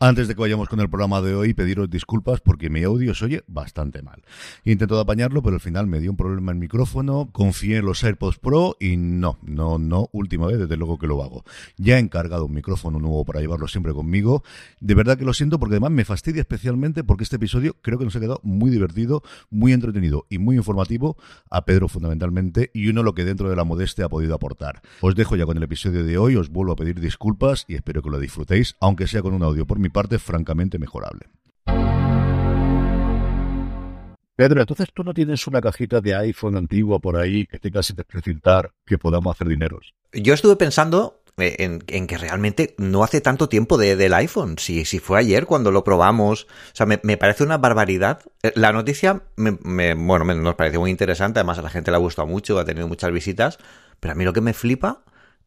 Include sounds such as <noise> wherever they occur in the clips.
Antes de que vayamos con el programa de hoy, pediros disculpas porque mi audio se oye bastante mal. He intentado apañarlo, pero al final me dio un problema el micrófono, confié en los AirPods Pro y no, no, no, última vez desde luego que lo hago. Ya he encargado un micrófono nuevo para llevarlo siempre conmigo. De verdad que lo siento porque además me fastidia especialmente porque este episodio creo que nos ha quedado muy divertido, muy entretenido y muy informativo a Pedro fundamentalmente y uno lo que dentro de la modestia ha podido aportar. Os dejo ya con el episodio de hoy, os vuelvo a pedir disculpas y espero que lo disfrutéis, aunque sea con un audio por mi parte francamente mejorable. Pedro, entonces tú no tienes una cajita de iPhone antigua por ahí que tengas que precintar que podamos hacer dineros. Yo estuve pensando eh, en, que realmente no hace tanto tiempo de, del iPhone. Si, si fue ayer cuando lo probamos. O sea, me, parece una barbaridad. Eh, la noticia, me, bueno, nos parece muy interesante. Además, a la gente le ha gustado mucho, ha tenido muchas visitas. Pero a mí lo que me flipa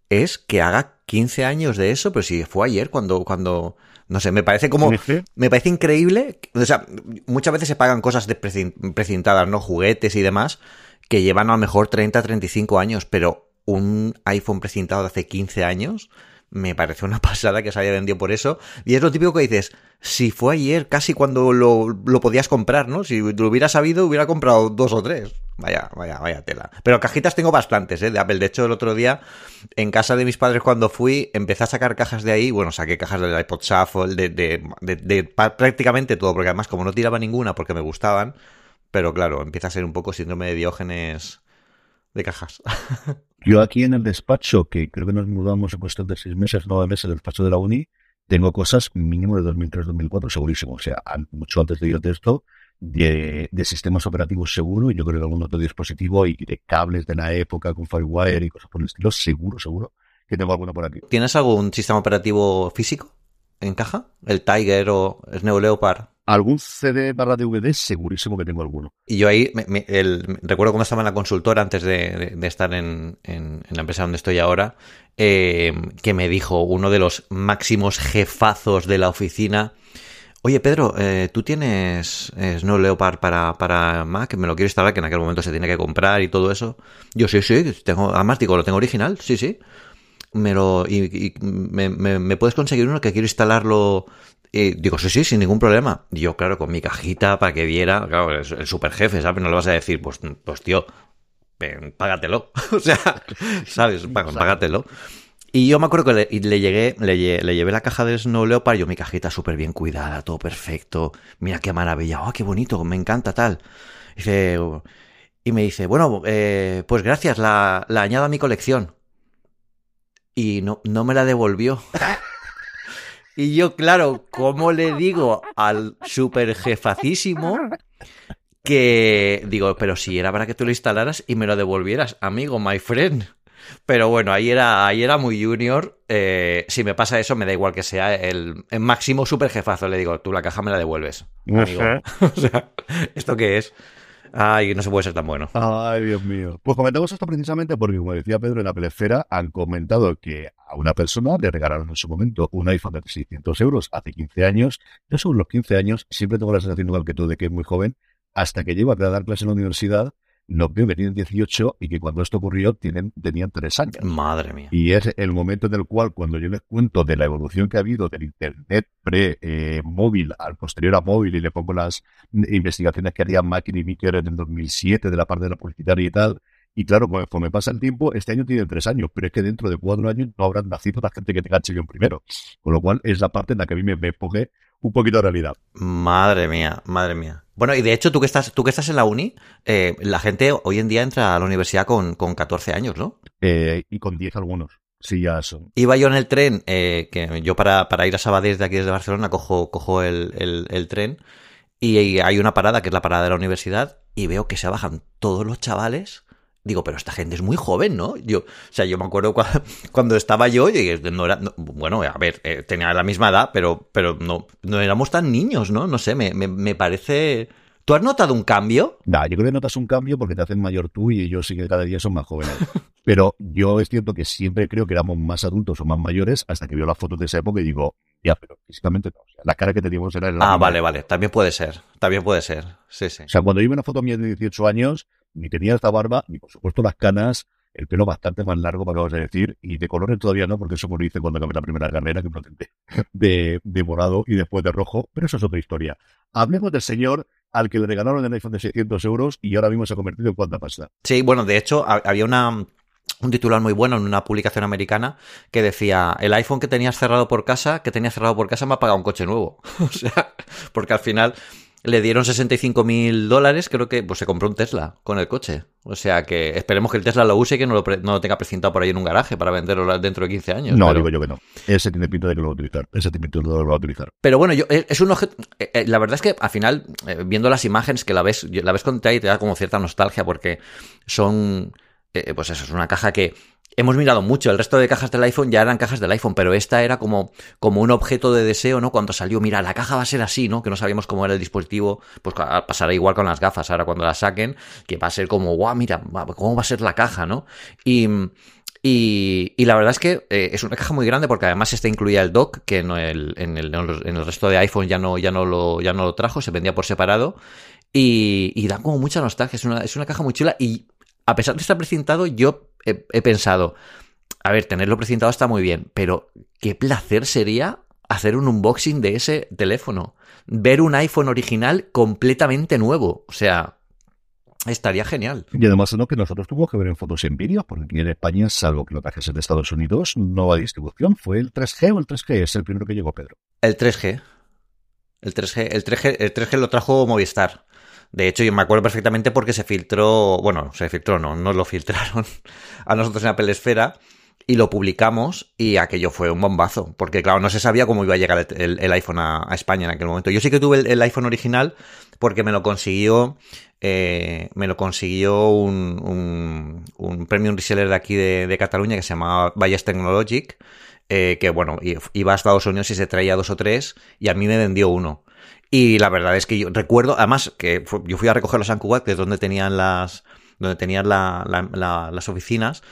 es que haga 15 años de eso, pero si fue ayer cuando, cuando, no sé, me parece como. Me parece increíble. O sea, muchas veces se pagan cosas precintadas, ¿no? Juguetes y demás, que llevan a lo mejor 30, 35 años, pero un iPhone precintado de hace 15 años me parece una <laughs> pasada que se haya vendido por eso. Y es lo típico que dices, si fue ayer casi cuando lo, lo podías comprar, ¿no? Si lo hubiera sabido, hubiera comprado dos o tres. Vaya, vaya, vaya tela. Pero cajitas tengo bastantes, ¿eh? De Apple. De hecho, el otro día, en casa de mis padres cuando fui, empecé a sacar cajas de ahí. Bueno, saqué cajas del iPod Shuffle, de, de, prácticamente todo, porque además como no tiraba ninguna porque me gustaban, pero claro, empieza a ser un poco síndrome de Diógenes de cajas. <laughs> Yo aquí en el despacho, que creo que nos mudamos en cuestión de seis meses, nueve meses del despacho de la uni, tengo cosas mínimo de 2003-2004, segurísimo. O sea, mucho antes de yo de esto, de, sistemas operativos seguro, y yo creo que algún otro dispositivo y de cables de la época con Firewire y cosas por el estilo, seguro, seguro que tengo alguno por aquí. ¿Tienes algún sistema operativo físico en caja? ¿El Tiger o el Neo Leopard? algún CD barra DVD, segurísimo que tengo alguno. Y yo ahí, recuerdo cuando estaba en la consultora antes de, estar en, la empresa donde estoy ahora, eh, que me dijo uno de los máximos jefazos de la oficina, oye Pedro, eh, tú tienes Snow Leopard para, para Mac, me lo quiero instalar, que en aquel momento se tiene que comprar y todo eso. Yo sí, sí, tengo, además digo, lo tengo original, sí, sí. Me lo, y, me, me, puedes conseguir uno que quiero instalarlo y digo, sí, sí, sin ningún problema. Y yo, claro, con mi cajita para que viera, claro, el, super jefe, ¿sabes? No le vas a decir, pues, pues tío, págatelo. <laughs> o sea, ¿sabes? Págatelo. Y yo me acuerdo que le, llegué, le, llevé la caja de Snow Leopard, yo mi cajita súper bien cuidada, todo perfecto. Mira qué maravilla, oh, qué bonito, me encanta tal. Y, me dice, bueno, eh, pues gracias, la, la añado a mi colección. Y no, no me la devolvió. <laughs> Y yo, claro, ¿cómo le digo al super jefacísimo que digo, pero si era para que tú lo instalaras y me lo devolvieras, amigo, my friend? Pero bueno, ahí era, ahí era muy junior. Eh, si me pasa eso, me da igual que sea el, máximo super jefazo. Le digo, tú la caja me la devuelves. Amigo. <laughs> o sea, ¿esto qué es? Ay, no se puede ser tan bueno. Ay, Dios mío. Pues comentamos esto precisamente porque, como decía Pedro, en la pelecera han comentado que a una persona le regalaron en su momento un iPhone de 600 euros hace 15 años. Yo sobre los 15 años siempre tengo la sensación igual que tú de que es muy joven, hasta que llego a dar clase en la universidad no veo que tienen 18 y que cuando esto ocurrió tienen, tenían 3 años. Madre mía. Y es el momento en el cual, cuando yo les cuento de la evolución que ha habido del Internet pre-móvil al posterior a móvil y le pongo las investigaciones que haría Mackie y Miker en el 2007 de la parte de la publicitaria y tal, Y claro, me pasa el tiempo, este año tiene tres años, pero es que dentro de cuatro años no habrán nacido la gente que tenga en primero. Con lo cual es la parte en la que a mí me, me un poquito de realidad. Madre mía, madre mía. Bueno, y de hecho, tú que estás, tú que estás en la uni, eh, la gente hoy en día entra a la universidad con, con 14 años, ¿no? Eh, y con 10 algunos. Sí, ya son. Iba yo en el tren, eh, que yo para, para ir a Sabadell de aquí desde Barcelona cojo, cojo el, el, el tren y hay una parada que es la parada de la universidad y veo que se bajan todos los chavales digo, pero esta gente es muy joven, ¿no? Yo, o sea, yo me acuerdo <laughs> cuando, estaba yo, y no era, bueno, a ver, eh, tenía la misma edad, pero, pero no, no éramos tan niños, ¿no? No sé, me, me, me parece... ¿Tú has notado un cambio? No, yo creo que notas un cambio porque te hacen mayor tú y ellos sí que cada día son más jóvenes. Pero yo es cierto que siempre creo que éramos más adultos o más mayores hasta que veo las fotos de esa época y digo, ya, pero físicamente no. O sea, la cara que teníamos era la Ah, vale, vale. También puede ser. También puede ser. Sí, sí. O sea, cuando yo vi una foto mía de 18 años, ni tenía esta barba, ni por supuesto las canas, el pelo bastante más largo, para acabas de decir, y de colores todavía no, porque eso me lo hice cuando acabé la primera carrera, que me lo <laughs> de, de morado y después de rojo, pero eso es otra historia. Hablemos del señor al que le regalaron el iPhone de 600 euros y ahora mismo se ha convertido en cuánta pasta. Sí, bueno, de hecho, había una, un titular muy bueno en una publicación americana que decía, el iPhone que tenías cerrado por casa, que tenías cerrado por casa me ha pagado un coche nuevo. <laughs> o sea, porque al final le dieron 65 mil dólares, creo que pues se compró un Tesla con el coche. O sea que esperemos que el Tesla lo use y que no lo, no lo tenga precintado por ahí en un garaje para venderlo dentro de 15 años. No, digo yo que no. Ese tiene pinta de que lo va a utilizar. Ese tiene pinta de que lo va a utilizar. Pero bueno, yo, eh, es un objeto. Eh, eh, la verdad es que al final, viendo las imágenes que la ves, la ves con y te da como cierta nostalgia porque son. pues eso, es una caja que hemos mirado mucho. El resto de cajas del iPhone ya eran cajas del iPhone, pero esta era como, como un objeto de deseo, ¿no? Cuando salió, mira, la caja va a ser así, ¿no? Que no sabíamos cómo era el dispositivo, pues pasará igual con las gafas ahora cuando las saquen, que va a ser como, guau, mira, ¿cómo va a ser la caja, ¿no? Y, y, la verdad es que eh, es una caja muy grande porque además está incluía el dock, que en el, en el, en el resto de iPhone ya no, ya, no lo, ya no lo trajo, se vendía por separado. Y, y da como mucha nostalgia, es una, es una caja muy chula y a pesar de estar precintado, yo he, pensado, a ver, tenerlo precintado está muy bien, pero qué placer sería hacer un unboxing de ese teléfono. Ver un iPhone original completamente nuevo. O sea, estaría genial. Y además, no que nosotros tuvimos que ver en fotos y en vídeos, porque aquí en España, salvo que lo trajese de Estados Unidos, no hay distribución. ¿Fue el 3G o el 3G? Es el primero que llegó, Pedro. El 3G. El 3G, el 3G, el 3G lo trajo Movistar. De hecho, yo me acuerdo perfectamente porque se filtró, bueno, se filtró, no, no lo filtraron <laughs> a nosotros en Apple Esfera y lo publicamos y aquello fue un bombazo, porque claro, no se sabía cómo iba a llegar el, iPhone a, España en aquel momento. Yo sí que tuve el, iPhone original porque me lo consiguió, eh, me lo consiguió un, un, un, premium reseller de aquí de, Cataluña que se llamaba Valles Technologic, eh, que bueno, iba a Estados Unidos y se traía dos o tres y a mí me vendió uno. Y la verdad es que yo recuerdo, además, que yo fui a recoger los Ancubat, que es donde tenían las, donde tenían las oficinas,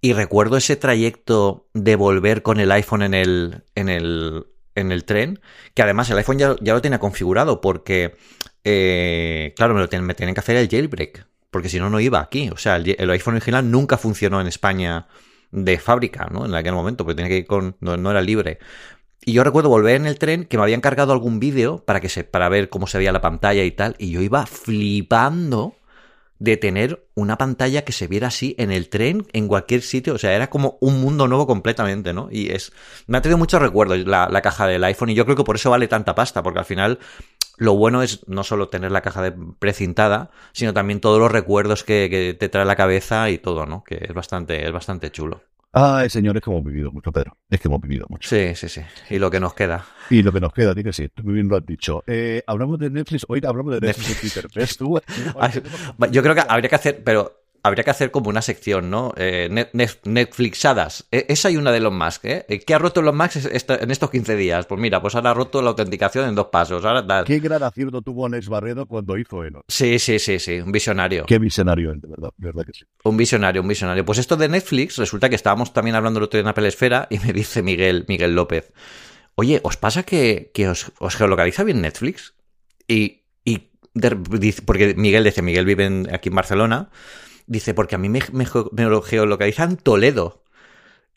y recuerdo ese trayecto de volver con el iPhone en el, en el, en el tren, que además el iPhone ya, ya lo tenía configurado, porque, eh, claro, me, lo me tienen que hacer el jailbreak, porque si no, no iba aquí. O sea, el, iPhone original nunca funcionó en España de fábrica, ¿no? En aquel momento, porque tenía que ir con, no, no, era libre. Y yo recuerdo volver en el tren que me habían cargado algún vídeo para que se, para ver cómo se veía la pantalla y tal, y yo iba flipando de tener una pantalla que se viera así en el tren, en cualquier sitio. O sea, era como un mundo nuevo completamente, ¿no? Y es. Me ha traído muchos recuerdos la, la, caja del iPhone. Y yo creo que por eso vale tanta pasta. Porque al final. Lo bueno es no solo tener la caja precintada, sino también todos los recuerdos que, que te trae la cabeza y todo, ¿no? Que es bastante, es bastante chulo. Ay, señores, que hemos vivido mucho, Pedro. Es que hemos vivido mucho. Sí, sí, sí. Y lo que nos queda. Y lo que nos queda, di que sí. Tú muy bien lo has dicho. Eh, hablamos de Netflix. Hoy hablamos de Netflix, Netflix. Twitter. ¿Ves tú? <laughs> Yo creo que habría que hacer, pero habría que hacer como una sección, ¿no? Eh, Netflixadas. E, esa hay una de los más, ¿eh? ¿Qué ha roto los Max en estos 15 días? Pues mira, pues ahora ha roto la autenticación en dos pasos. Ahora, Qué gran acierto tuvo Nex Barredo cuando hizo Eno. Sí, sí, sí, sí. Un visionario. Qué visionario, de verdad, de verdad que sí. Un visionario, un visionario. Pues esto de Netflix, resulta que estábamos también hablando el otro día en Apple Esfera y me dice Miguel, Miguel López, oye, ¿os pasa que, os, geolocaliza bien Netflix? Y, y porque Miguel dice, Miguel vive aquí en Barcelona Dice, porque a mí me, me, me geolocalizan Toledo.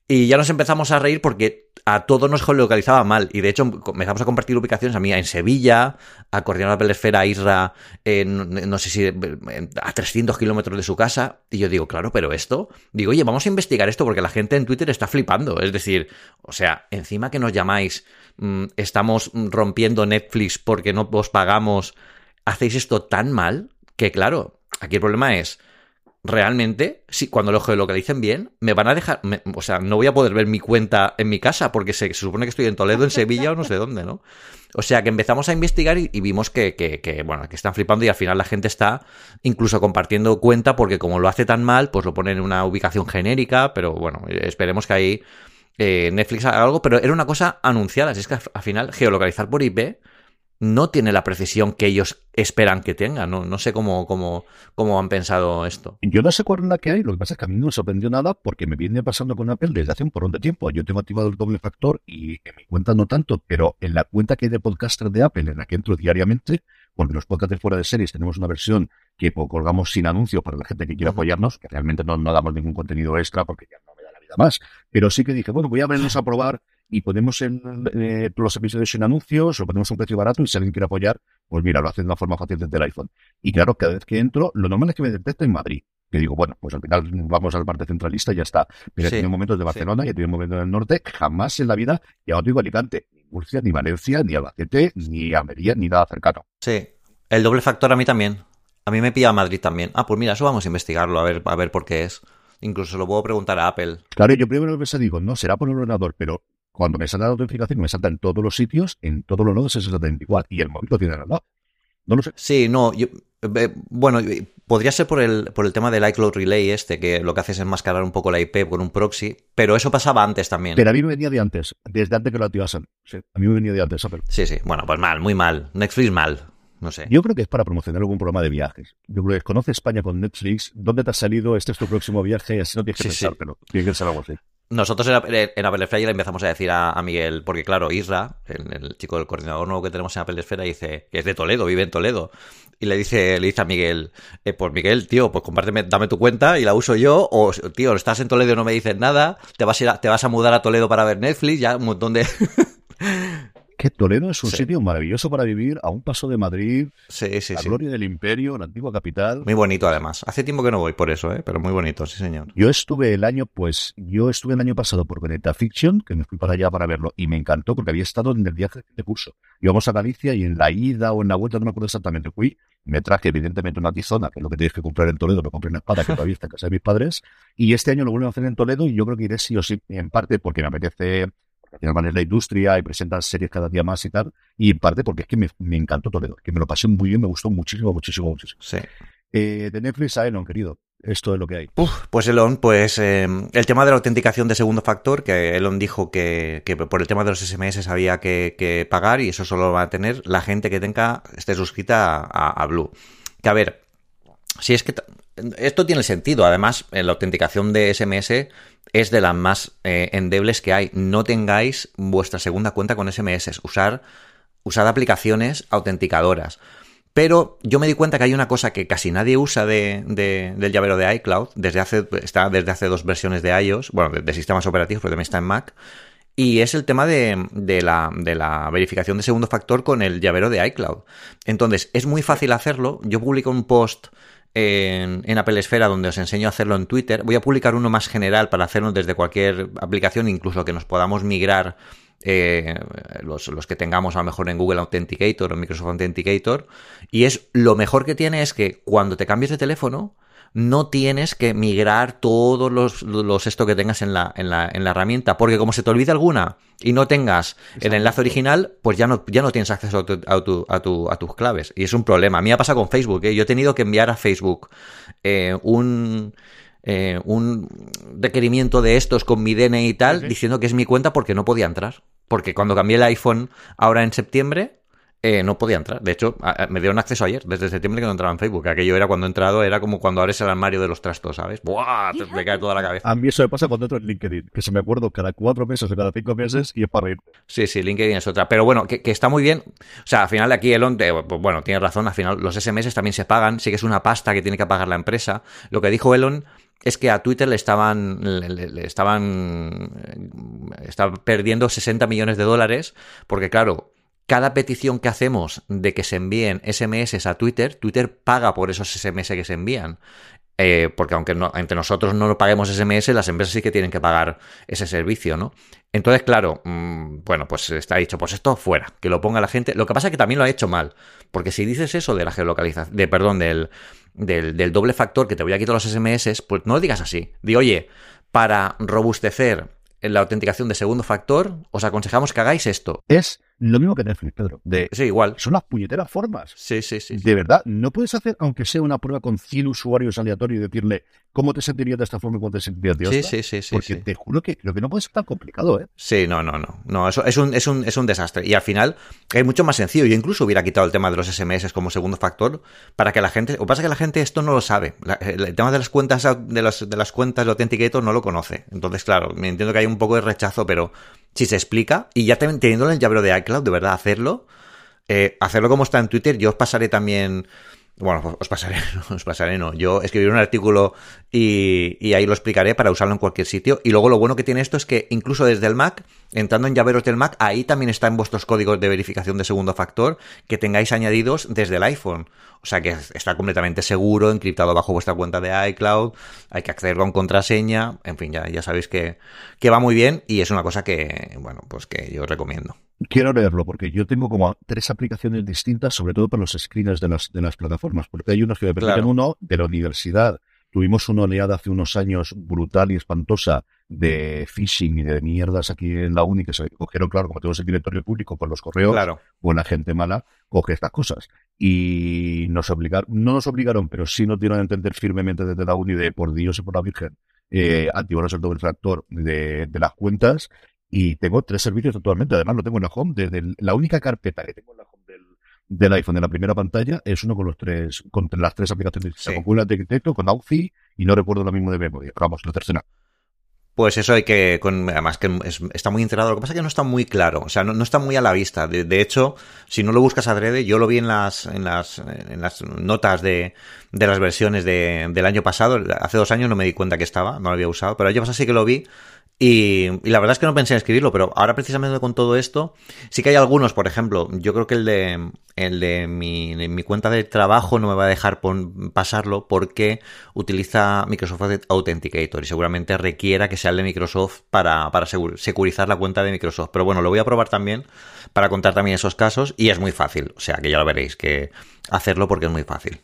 Y ya nos empezamos a reír porque a todos nos geolocalizaba mal. Y de hecho empezamos a compartir ubicaciones a mí en Sevilla, a Coordinador de Pelesfera, a Isra, en, no sé si a 300 kilómetros de su casa. Y yo digo, claro, pero esto, digo, oye, vamos a investigar esto porque la gente en Twitter está flipando. Es decir, o sea, encima que nos llamáis, mm, estamos rompiendo Netflix porque no os pagamos, hacéis esto tan mal que, claro, aquí el problema es realmente, si cuando lo geolocalicen bien, me van a dejar, o sea, no voy a poder ver mi cuenta en mi casa porque se, supone que estoy en Toledo, en Sevilla o no sé dónde, ¿no? O sea, que empezamos a investigar y, vimos que, que, que, bueno, que están flipando y al final la gente está incluso compartiendo cuenta porque como lo hace tan mal, pues lo ponen en una ubicación genérica, pero bueno, esperemos que ahí eh, Netflix haga algo, pero era una cosa anunciada, así es que al final geolocalizar por IP no tiene la precisión que ellos esperan que tenga. No, no sé cómo, cómo, cómo han pensado esto. Yo no sé cuál es la que hay. Lo que pasa es que a mí no me sorprendió nada porque me viene pasando con Apple desde hace un porrón de tiempo. Yo tengo activado el doble factor y en mi cuenta no tanto, pero en la cuenta que hay de podcaster de Apple, en la que entro diariamente, porque los podcasts fuera de series tenemos una versión que colgamos sin anuncios para la gente que quiera apoyarnos, que realmente no, no damos ningún contenido extra porque ya no me da la vida más. Pero sí que dije, bueno, voy a vernos a probar y ponemos en eh, los episodios sin anuncios o ponemos un precio barato y si alguien quiere apoyar, pues mira, lo hace de una forma fácil desde el iPhone. Y claro, cada vez que entro, lo normal es que me detecte en Madrid. Que digo, bueno, pues al final vamos al parte centralista y ya está. Pero he tenido momentos de Barcelona y he tenido momentos del norte, jamás en la vida, ya no digo Alicante, ni Murcia, ni Valencia, ni Albacete, ni Almería, ni nada cercano. Sí, el doble factor a mí también. A mí me pilla Madrid también. Ah, pues mira, eso vamos a investigarlo, a ver, a ver por qué es. Incluso lo puedo preguntar a Apple. Claro, yo primero lo que digo, no, será por el ordenador, pero cuando me salta la notificación, me salta en todos los sitios, en todos los nodos es exactamente igual. Y el móvil lo tiene al lado. No lo sé. Sí, no, yo, eh, bueno, podría ser por el, por el tema del iCloud Relay este, que lo que hace es enmascarar un poco la IP con un proxy, pero eso pasaba antes también. Pero a mí me venía de antes, desde antes que lo activasen. Sí, a mí me venía de antes, Sí, sí, bueno, pues mal, muy mal. Netflix mal. No sé. Yo creo que es para promocionar algún programa de viajes. Yo creo que conoce España con Netflix. ¿Dónde te ha salido? Este es tu próximo viaje. Así no tienes que sí, pero tiene que ser algo así. Nosotros en, en Apple Flyer le empezamos a decir a, Miguel, porque claro, Isra, el, chico del coordinador nuevo que tenemos en Apple Esfera, dice que es de Toledo, vive en Toledo. Y le dice, le dice a Miguel, eh, pues Miguel, tío, pues compárteme, dame tu cuenta y la uso yo, o tío, estás en Toledo y no me dices nada, te vas a, te vas a mudar a Toledo para ver Netflix, ya un montón de... <laughs> que Toledo es un sitio maravilloso para vivir, a un paso de Madrid, sí, sí, la gloria del imperio, la antigua capital. Muy bonito además. Hace tiempo que no voy por eso, ¿eh? pero muy bonito, sí señor. Yo estuve el año, pues, yo estuve el año pasado por Veneta Fiction, que me fui para allá para verlo, y me encantó porque había estado en el viaje de curso. Íbamos a Galicia y en la ida o en la vuelta, no me acuerdo exactamente, fui, me traje evidentemente una tizona, que es lo que tienes que comprar en Toledo, me compré una espada que todavía está en casa de mis padres, y este año lo vuelven a hacer en Toledo y yo creo que iré sí o sí, en parte porque me apetece porque al es la industria y presentan series cada día más y tal, y en parte porque es que me, encantó Toledo, que me lo pasé muy bien, me gustó muchísimo, muchísimo, muchísimo. Sí. Eh, de Netflix a Elon, querido. Esto es lo que hay. pues Elon, pues em, el tema de la autenticación de segundo factor, que Elon dijo que, por el tema de los SMS había que, pagar y eso solo va a tener la gente que tenga, esté suscrita a, a Blue. Que a ver, si es que esto tiene sentido. Además, en la autenticación de SMS es de las más eh, endebles que hay. No tengáis vuestra segunda cuenta con SMS. Usar, usad aplicaciones autenticadoras. Pero yo me di cuenta que hay una cosa que casi nadie usa de, del llavero de iCloud. Desde hace, está desde hace dos versiones de iOS. Bueno, de, sistemas operativos, pero también está en Mac. Y es el tema de, de, la, de, la, verificación de segundo factor con el llavero de iCloud. Entonces, es muy fácil hacerlo. Yo publico un post en, Apple Esfera, donde os enseño a hacerlo en Twitter. Voy a publicar uno más general para hacerlo desde cualquier aplicación, incluso que nos podamos migrar eh, los, que tengamos a lo mejor en Google Authenticator o Microsoft Authenticator. Y es lo mejor que tiene es que cuando te cambies de teléfono, no tienes que migrar todos los, los esto que tengas en la, en, la, en la herramienta, porque como se te olvida alguna y no tengas el enlace original, pues ya no, ya no tienes acceso a, tu, a, tu, a, tu, a, tus claves. Y es un problema. A mí me ha pasado con Facebook. ¿eh? Yo he tenido que enviar a Facebook eh, un... Eh, un requerimiento de estos con mi DNI y tal, diciendo que es mi cuenta porque no podía entrar. Porque cuando cambié el iPhone ahora en septiembre, eh, no podía entrar. De hecho, me dieron acceso ayer, desde septiembre que no entraba en Facebook. Aquello era cuando he entrado, era como cuando abres el armario de los trastos, ¿sabes? ¡Buah! Te, me cae toda la cabeza. A mí eso me pasa cuando entro en LinkedIn, que se me acuerdo cada cuatro meses o cada cinco meses y es para reír. Sí, sí, LinkedIn es otra. Pero bueno, que, está muy bien. O sea, al final aquí Elon, pues, bueno, tiene razón, al final los SMS también se pagan, sí que es una pasta que tiene que pagar la empresa. Lo que dijo Elon es que a Twitter le estaban, le, estaban, estaban perdiendo 60 millones de dólares, porque claro, cada petición que hacemos de que se envíen SMS a Twitter, Twitter paga por esos SMS que se envían. Eh, porque aunque entre nosotros no paguemos SMS, las empresas sí que tienen que pagar ese servicio, ¿no? Entonces, claro, mm, bueno, pues está dicho, pues esto fuera, que lo ponga la gente. Lo que pasa es que también lo ha hecho mal, porque si dices eso de la geolocalización, de, perdón, del, del, del doble factor que te voy a quitar los SMS, pues no lo digas así. Di, oye, para robustecer la autenticación de segundo factor, os aconsejamos que hagáis esto. Es lo mismo que Netflix, Pedro. De, sí, igual. Son las puñeteras formas. Sí, sí, sí. De verdad, no puedes hacer, aunque sea una prueba con 100 usuarios aleatorios y decirle cómo te sentirías de esta forma y cómo te sentirías de otra. Sí, sí, sí. sí porque te juro que creo que no puede ser tan complicado, ¿eh? Sí, no, no, no. No, eso es un, es un, es un desastre. Y al final es mucho más sencillo. Yo incluso hubiera quitado el tema de los SMS como segundo factor para que la gente. O pasa que la gente esto no lo sabe. el tema de las cuentas de las, de las cuentas de Authenticator no lo conoce. Entonces, claro, me entiendo que hay un poco de rechazo, pero si se explica, y ya teniendo el llavero de iCloud, de verdad, hacerlo, eh, hacerlo como está en Twitter, yo os pasaré también bueno, os pasaré, <laughs> os pasaré, no. Yo escribiré un artículo y, ahí lo explicaré para usarlo en cualquier sitio. Y luego lo bueno que tiene esto es que incluso desde el Mac, entrando en llaveros del Mac, ahí también están vuestros códigos de verificación de segundo factor que tengáis añadidos desde el iPhone. O sea que está completamente seguro, encriptado bajo vuestra cuenta de iCloud, hay que acceder con contraseña, en fin, ya, ya sabéis que, que va muy bien y es una cosa que, bueno, pues que yo recomiendo. Quiero leerlo porque yo tengo como tres aplicaciones distintas, sobre todo para los screeners de las, de las plataformas, porque hay unos que me permiten uno de la universidad. Tuvimos una oleada hace unos años brutal y espantosa de phishing y de mierdas aquí en la uni que se cogieron, claro, como tenemos el directorio público por los correos, claro. buena gente mala coge estas cosas. Y nos obligaron, no nos obligaron, pero sí nos dieron a entender firmemente desde la uni de por Dios y por la Virgen, eh, activarnos el doble factor de, de las cuentas y tengo tres servicios actualmente. Además, lo tengo en la home. Desde la única carpeta que tengo en la home del, del iPhone en la primera pantalla es uno con los tres, con las tres aplicaciones. Sí. Con Google Detector, con Authy y no recuerdo la misma de memoria. Pero vamos, la tercera. Pues eso hay que, con, además que es, está muy integrado, lo que pasa es que no está muy claro, o sea, no, no está muy a la vista. De, de, hecho, si no lo buscas adrede, yo lo vi en las, en las, en las notas de, de las versiones de, del año pasado, hace dos años no me di cuenta que estaba, no lo había usado, pero el año pasado sí que lo vi, y, la verdad es que no pensé en escribirlo, pero ahora precisamente con todo esto, sí que hay algunos, por ejemplo, yo creo que el de, el de mi, cuenta de trabajo no me va a dejar pasarlo porque utiliza Microsoft Authenticator y seguramente requiera que sea el de Microsoft para, para securizar la cuenta de Microsoft. Pero bueno, lo voy a probar también para contar también esos casos y es muy fácil, o sea que ya lo veréis que hacerlo porque es muy fácil.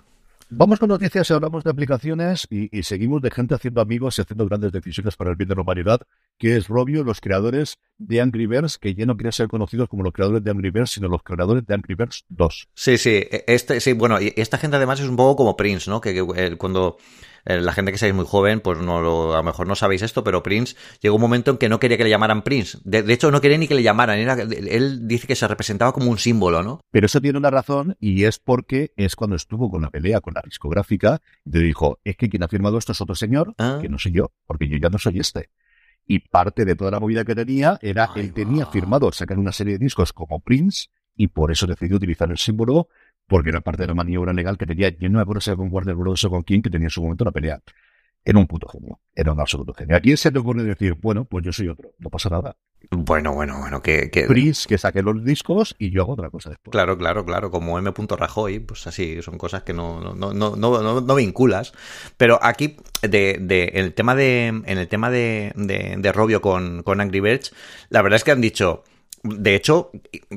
Vamos con noticias y hablamos de aplicaciones y, y, seguimos de gente haciendo amigos y haciendo grandes decisiones para el bien de la humanidad, que es Robio, los creadores de Angry Birds, que ya no quieren ser conocidos como los creadores de Angry Birds, sino los creadores de Angry Birds 2. Sí, sí, este, sí, bueno, y esta gente además es un poco como Prince, ¿no? Que, que cuando la gente que seáis muy joven, pues no lo, a lo mejor no sabéis esto, pero Prince llegó un momento en que no quería que le llamaran Prince. De, de hecho, no quería ni que le llamaran. Era, él dice que se representaba como un símbolo, ¿no? Pero eso tiene una razón y es porque es cuando estuvo con la pelea con la discográfica, le dijo, es que quien ha firmado esto es otro señor, ah. que no soy yo, porque yo ya no soy este. Y parte de toda la movida que tenía era, Ay, él tenía wow. firmado sacar una serie de discos como Prince y por eso decidió utilizar el símbolo porque era parte de la maniobra legal que tenía. Yo no me acuerdo si era con Warner Bros. o con King, que tenía en su momento la pelea. Era un puto genio. Era un absoluto genio. ¿A quién se te ocurre decir, bueno, pues yo soy otro? No pasa nada. Bueno, bueno, bueno, que... que... Prince, que saque los discos y yo hago otra cosa después. Claro, claro, claro, como M. Rajoy, pues así, son cosas que no, no, no, no, no, no vinculas. Pero aquí, de, de, en el tema de, en el tema de, de, de Robio con, con Angry Birds, la verdad es que han dicho, de hecho,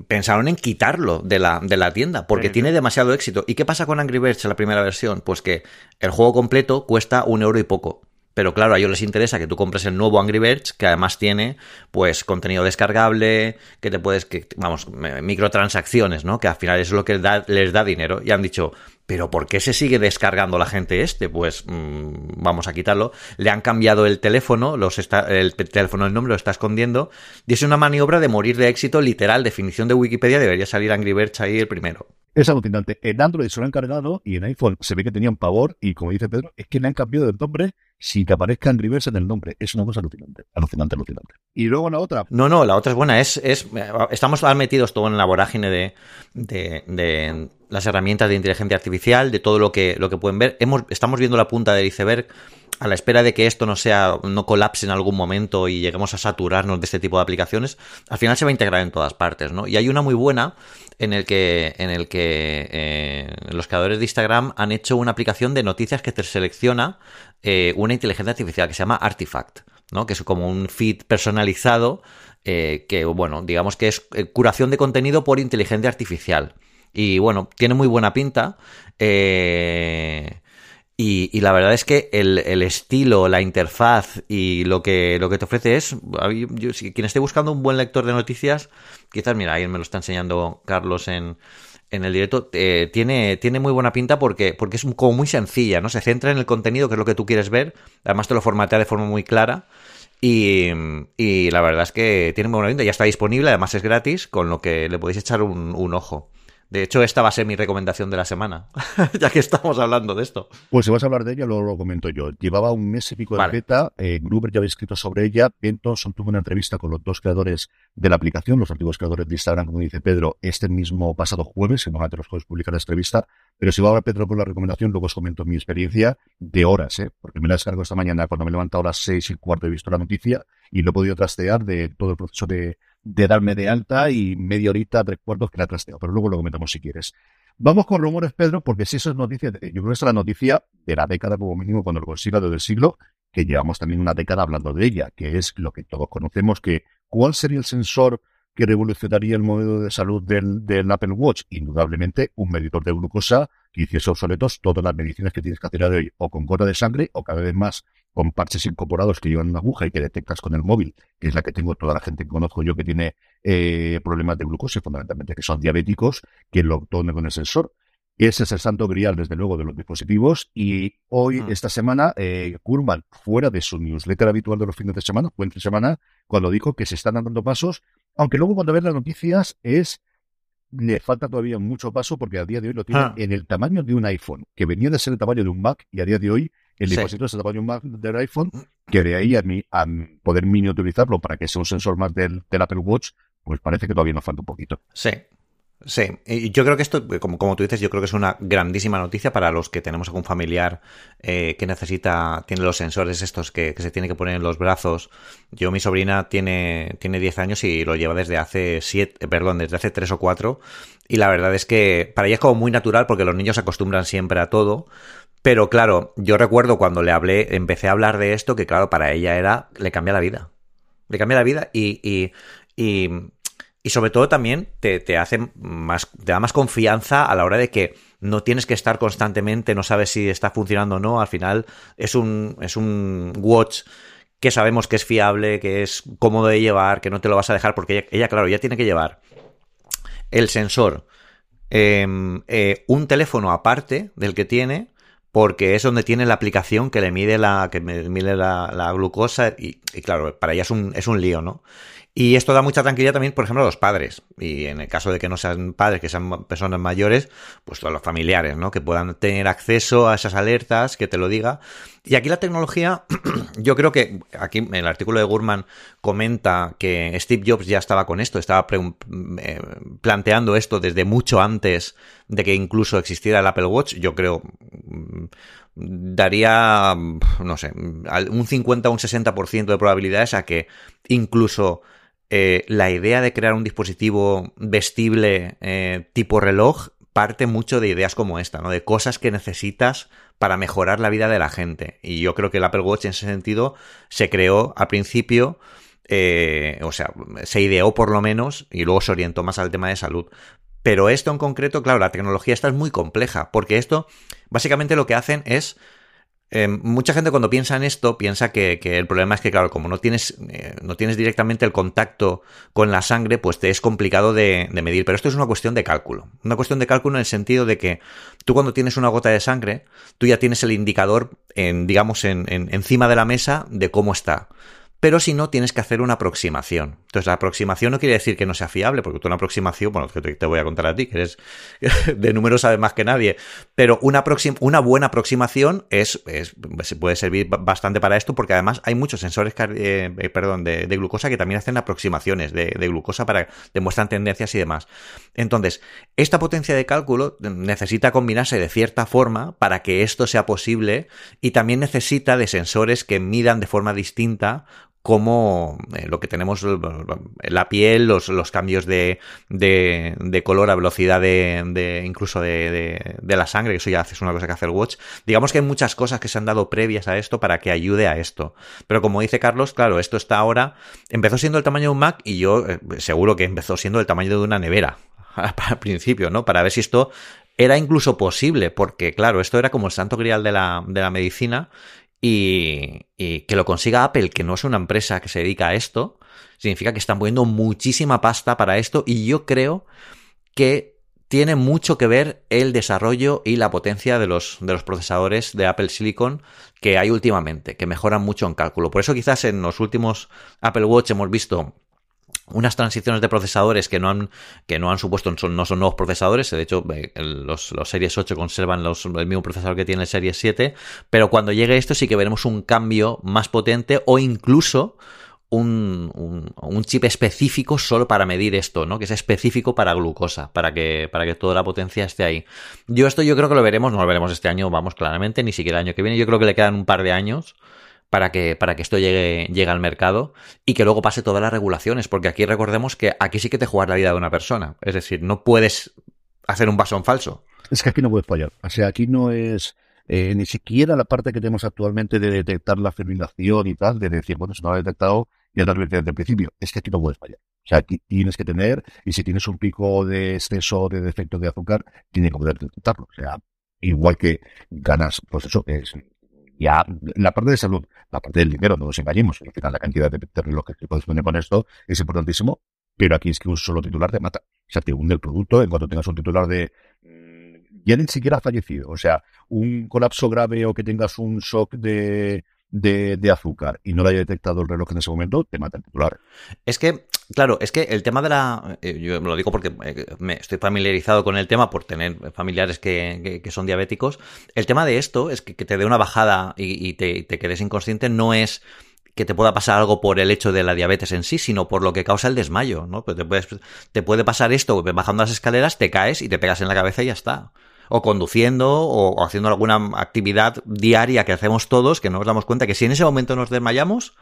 pensaron en quitarlo de la, de la tienda porque sí, tiene demasiado éxito. ¿Y qué pasa con Angry Birds en la primera versión? Pues que el juego completo cuesta un euro y poco. Pero claro, a ellos les interesa que tú compres el nuevo Angry Birds, que además tiene, pues, contenido descargable, que te puedes, que, vamos, microtransacciones, ¿no? Que al final es lo que les da dinero. Y han dicho, pero ¿por qué se sigue descargando la gente este? Pues mmm, vamos a quitarlo. Le han cambiado el teléfono, los está, el teléfono del nombre lo está escondiendo. Y es una maniobra de morir de éxito literal. Definición de Wikipedia, debería salir Angry Birds ahí el primero. Es alucinante. En Android se lo han cargado y en iPhone se ve que tenían pavor. Y como dice Pedro, es que le han cambiado el nombre sin que aparezca Angry Birds en el nombre. Es una cosa alucinante. Alucinante, alucinante. Y luego la otra. No, no, la otra es buena. Es, es, estamos metidos todo en la vorágine de, de, de las herramientas de inteligencia artificial, de todo lo que, lo que pueden ver. Hemos, estamos viendo la punta del iceberg a la espera de que esto no sea, no colapse en algún momento y lleguemos a saturarnos de este tipo de aplicaciones, al final se va a integrar en todas partes, ¿no? Y hay una muy buena en el que, en el que eh, los creadores de Instagram han hecho una aplicación de noticias que te selecciona eh, una inteligencia artificial que se llama Artifact, ¿no? Que es como un feed personalizado eh, que, bueno, digamos que es curación de contenido por inteligencia artificial. Y bueno, tiene muy buena pinta. Eh, y, la verdad es que el, estilo, la interfaz y lo que, lo que te ofrece es. quien esté buscando un buen lector de noticias, quizás, mira, ahí me lo está enseñando Carlos en, en el directo, eh, tiene, tiene muy buena pinta porque, porque es como muy sencilla, ¿no? Se centra en el contenido, que es lo que tú quieres ver. Además, te lo formatea de forma muy clara. Y, y la verdad es que tiene muy buena pinta. Ya está disponible, además es gratis, con lo que le podéis echar un ojo. De hecho, esta va a ser mi recomendación de la semana, <laughs> ya que estamos hablando de esto. Pues si vas a hablar de ella, luego lo comento yo. Llevaba un mes y pico de beta, eh, Gruber ya había escrito sobre ella, Benton tuvo una entrevista con los dos creadores de la aplicación, los antiguos creadores de Instagram, como dice Pedro, este mismo pasado jueves, que normalmente los jueves publicar la entrevista, pero si va ahora Pedro con la recomendación, luego os comento mi experiencia de horas, ¿eh? porque me la descargo esta mañana cuando me he levantado a las seis y cuarto he visto la noticia y lo he podido trastear de todo el proceso de, de darme de alta y media horita, tres cuartos que la trasteo, pero luego lo comentamos si quieres. Vamos con rumores, Pedro, porque si eso es noticia, yo creo que es la noticia de la década como mínimo cuando lo consiga desde el siglo, que llevamos también una década hablando de ella, que es lo que todos conocemos, que cuál sería el sensor que revolucionaría el modelo de salud del, Apple Watch, indudablemente un medidor de glucosa que hiciese obsoletos todas las medicinas que tienes que hacer de hoy, o con gota de sangre, o cada vez más con parches incorporados que llevan una aguja y que detectas con el móvil, que es la que tengo toda la gente que conozco yo que tiene eh, problemas de glucosa, fundamentalmente que son diabéticos, que lo tomen con el sensor. Ese es el santo grial, desde luego, de los dispositivos. Y hoy, esta semana, eh, Kurman, fuera de su newsletter habitual de los fines de semana, fue entre semana, cuando dijo que se están dando pasos, aunque luego cuando ves las noticias es le falta todavía mucho paso porque a día de hoy lo tiene ah. en el tamaño de un iPhone, que venía de ser el tamaño de un Mac y a día de hoy el dispositivo es el tamaño Mac del iPhone, que de ahí a, mí, a poder miniaturizarlo para que sea un sensor más del, del Apple Watch, pues parece que todavía nos falta un poquito. Sí, Sí, y yo creo que esto, como, como tú dices, yo creo que es una grandísima noticia para los que tenemos algún familiar eh, que necesita, tiene los sensores estos que, se tiene que poner en los brazos. Yo, mi sobrina tiene, tiene 10 años y lo lleva desde hace 7, eh, perdón, desde hace 3 o 4. Y la verdad es que para ella es como muy natural porque los niños se acostumbran siempre a todo. Pero claro, yo recuerdo cuando le hablé, empecé a hablar de esto, que claro, para ella era, le cambia la vida. Le cambia la vida y, y, y y sobre todo también te, te, hace más, te da más confianza a la hora de que no tienes que estar constantemente, no sabes si está funcionando o no. Al final es un, es un watch que sabemos que es fiable, que es cómodo de llevar, que no te lo vas a dejar, porque ella, claro, ya tiene que llevar el sensor, em, eh, un teléfono aparte del que tiene, porque es donde tiene la aplicación que le mide la, que mide la, glucosa, y, y, claro, para ella es un, es un lío, ¿no? Y esto da mucha tranquilidad también, por ejemplo, a los padres. Y en el caso de que no sean padres, que sean personas mayores, pues a los familiares, ¿no? Que puedan tener acceso a esas alertas, que te lo diga. Y aquí la tecnología, <clears throat> yo creo que aquí el artículo de Gurman comenta que Steve Jobs ya estaba con esto, estaba eh, planteando esto desde mucho antes de que incluso existiera el Apple Watch. Yo creo mm, daría, no sé, un 50 o un 60% de probabilidades a que incluso eh, la idea de crear un dispositivo vestible eh, tipo reloj parte mucho de ideas como esta, ¿no? De cosas que necesitas para mejorar la vida de la gente. Y yo creo que el Apple Watch en ese sentido se creó al principio, eh, o sea, se ideó por lo menos y luego se orientó más al tema de salud. Pero esto en concreto, claro, la tecnología esta es muy compleja, porque esto básicamente lo que hacen es Em, mucha gente cuando piensa en esto piensa que, el problema es que, claro, como no tienes, eh, no tienes directamente el contacto con la sangre, pues te es complicado de, medir. Pero esto es una cuestión de cálculo. Una cuestión de cálculo en el sentido de que tú cuando tienes una gota de sangre, tú ya tienes el indicador, en, digamos, en, encima de la mesa de cómo está pero si no, tienes que hacer una aproximación. Entonces, la aproximación no quiere decir que no sea fiable, porque tú una aproximación, bueno, que te voy a contar a ti, que eres <laughs> de números sabes más que nadie, pero una, una buena aproximación es, puede servir bastante para esto, porque además hay muchos sensores eh, eh, perdón, de, glucosa que también hacen aproximaciones de, glucosa para demuestran tendencias y demás. Entonces, Esta potencia de cálculo necesita combinarse de cierta forma para que esto sea posible y también necesita de sensores que midan de forma distinta como eh, lo que tenemos la piel, los, los cambios de, de, de, color a velocidad de, de incluso de, de, la sangre, que eso ya es una cosa que hace el Watch. Digamos que hay muchas cosas que se han dado previas a esto para que ayude a esto. Pero como dice Carlos, claro, esto está ahora, empezó siendo el tamaño de un Mac y yo eh, seguro que empezó siendo el tamaño de una nevera <laughs> al principio, ¿no? Para ver si esto era incluso posible, porque claro, esto era como el santo grial de la, de la medicina y, que lo consiga Apple, que no es una empresa que se dedica a esto, significa que están poniendo muchísima pasta para esto y yo creo que tiene mucho que ver el desarrollo y la potencia de los, de los procesadores de Apple Silicon que hay últimamente, que mejoran mucho en cálculo. Por eso quizás en los últimos Apple Watch hemos visto unas transiciones de procesadores que no han, que no han supuesto, no son nuevos procesadores, de hecho los, los Series 8 conservan los, el mismo procesador que tiene el Series 7, pero cuando llegue esto sí que veremos un cambio más potente o incluso un, un, chip específico solo para medir esto, ¿no? Que es específico para glucosa, para que, para que toda la potencia esté ahí. Yo esto yo creo que lo veremos, no lo veremos este año, vamos, claramente, ni siquiera el año que viene. Yo creo que le quedan un par de años para que, para que esto llegue, llegue al mercado y que luego pase todas las regulaciones, porque aquí recordemos que aquí sí que te juegas la vida de una persona. Es decir, no puedes hacer un vaso en falso. Es que aquí no puedes fallar. O sea, aquí no es eh, ni siquiera la parte que tenemos actualmente de detectar la fibrilación y tal, de decir, bueno, si no lo ha detectado, ya te advierte desde el principio. Es que aquí no puedes fallar. O sea, aquí tienes que tener, y si tienes un pico de exceso de defecto de azúcar, tienes que poder detectarlo. O sea, igual que ganas, pues eso, es ya la parte de salud, la parte del dinero, no nos engañemos. Al final, la cantidad de, relojes que puedes poner con esto es importantísimo, pero aquí es que un solo titular te mata. O sea, te hunde el producto en cuanto tengas un titular de mm, ya ni siquiera ha fallecido. O sea, un colapso grave o que tengas un shock de, de, azúcar y no lo haya detectado el reloj en ese momento, te mata el titular. Es que Claro, es que el tema de la. Eh, yo me lo digo porque eh, me estoy familiarizado con el tema por tener familiares que, que, son diabéticos. El tema de esto es que, te dé una bajada y, te, te, quedes inconsciente no es que te pueda pasar algo por el hecho de la diabetes en sí, sino por lo que causa el desmayo, ¿no? Pues te, puedes, te puede pasar esto, bajando las escaleras, te caes y te pegas en la cabeza y ya está o conduciendo o, haciendo alguna actividad diaria que hacemos todos que no nos damos cuenta que si en ese momento nos desmayamos,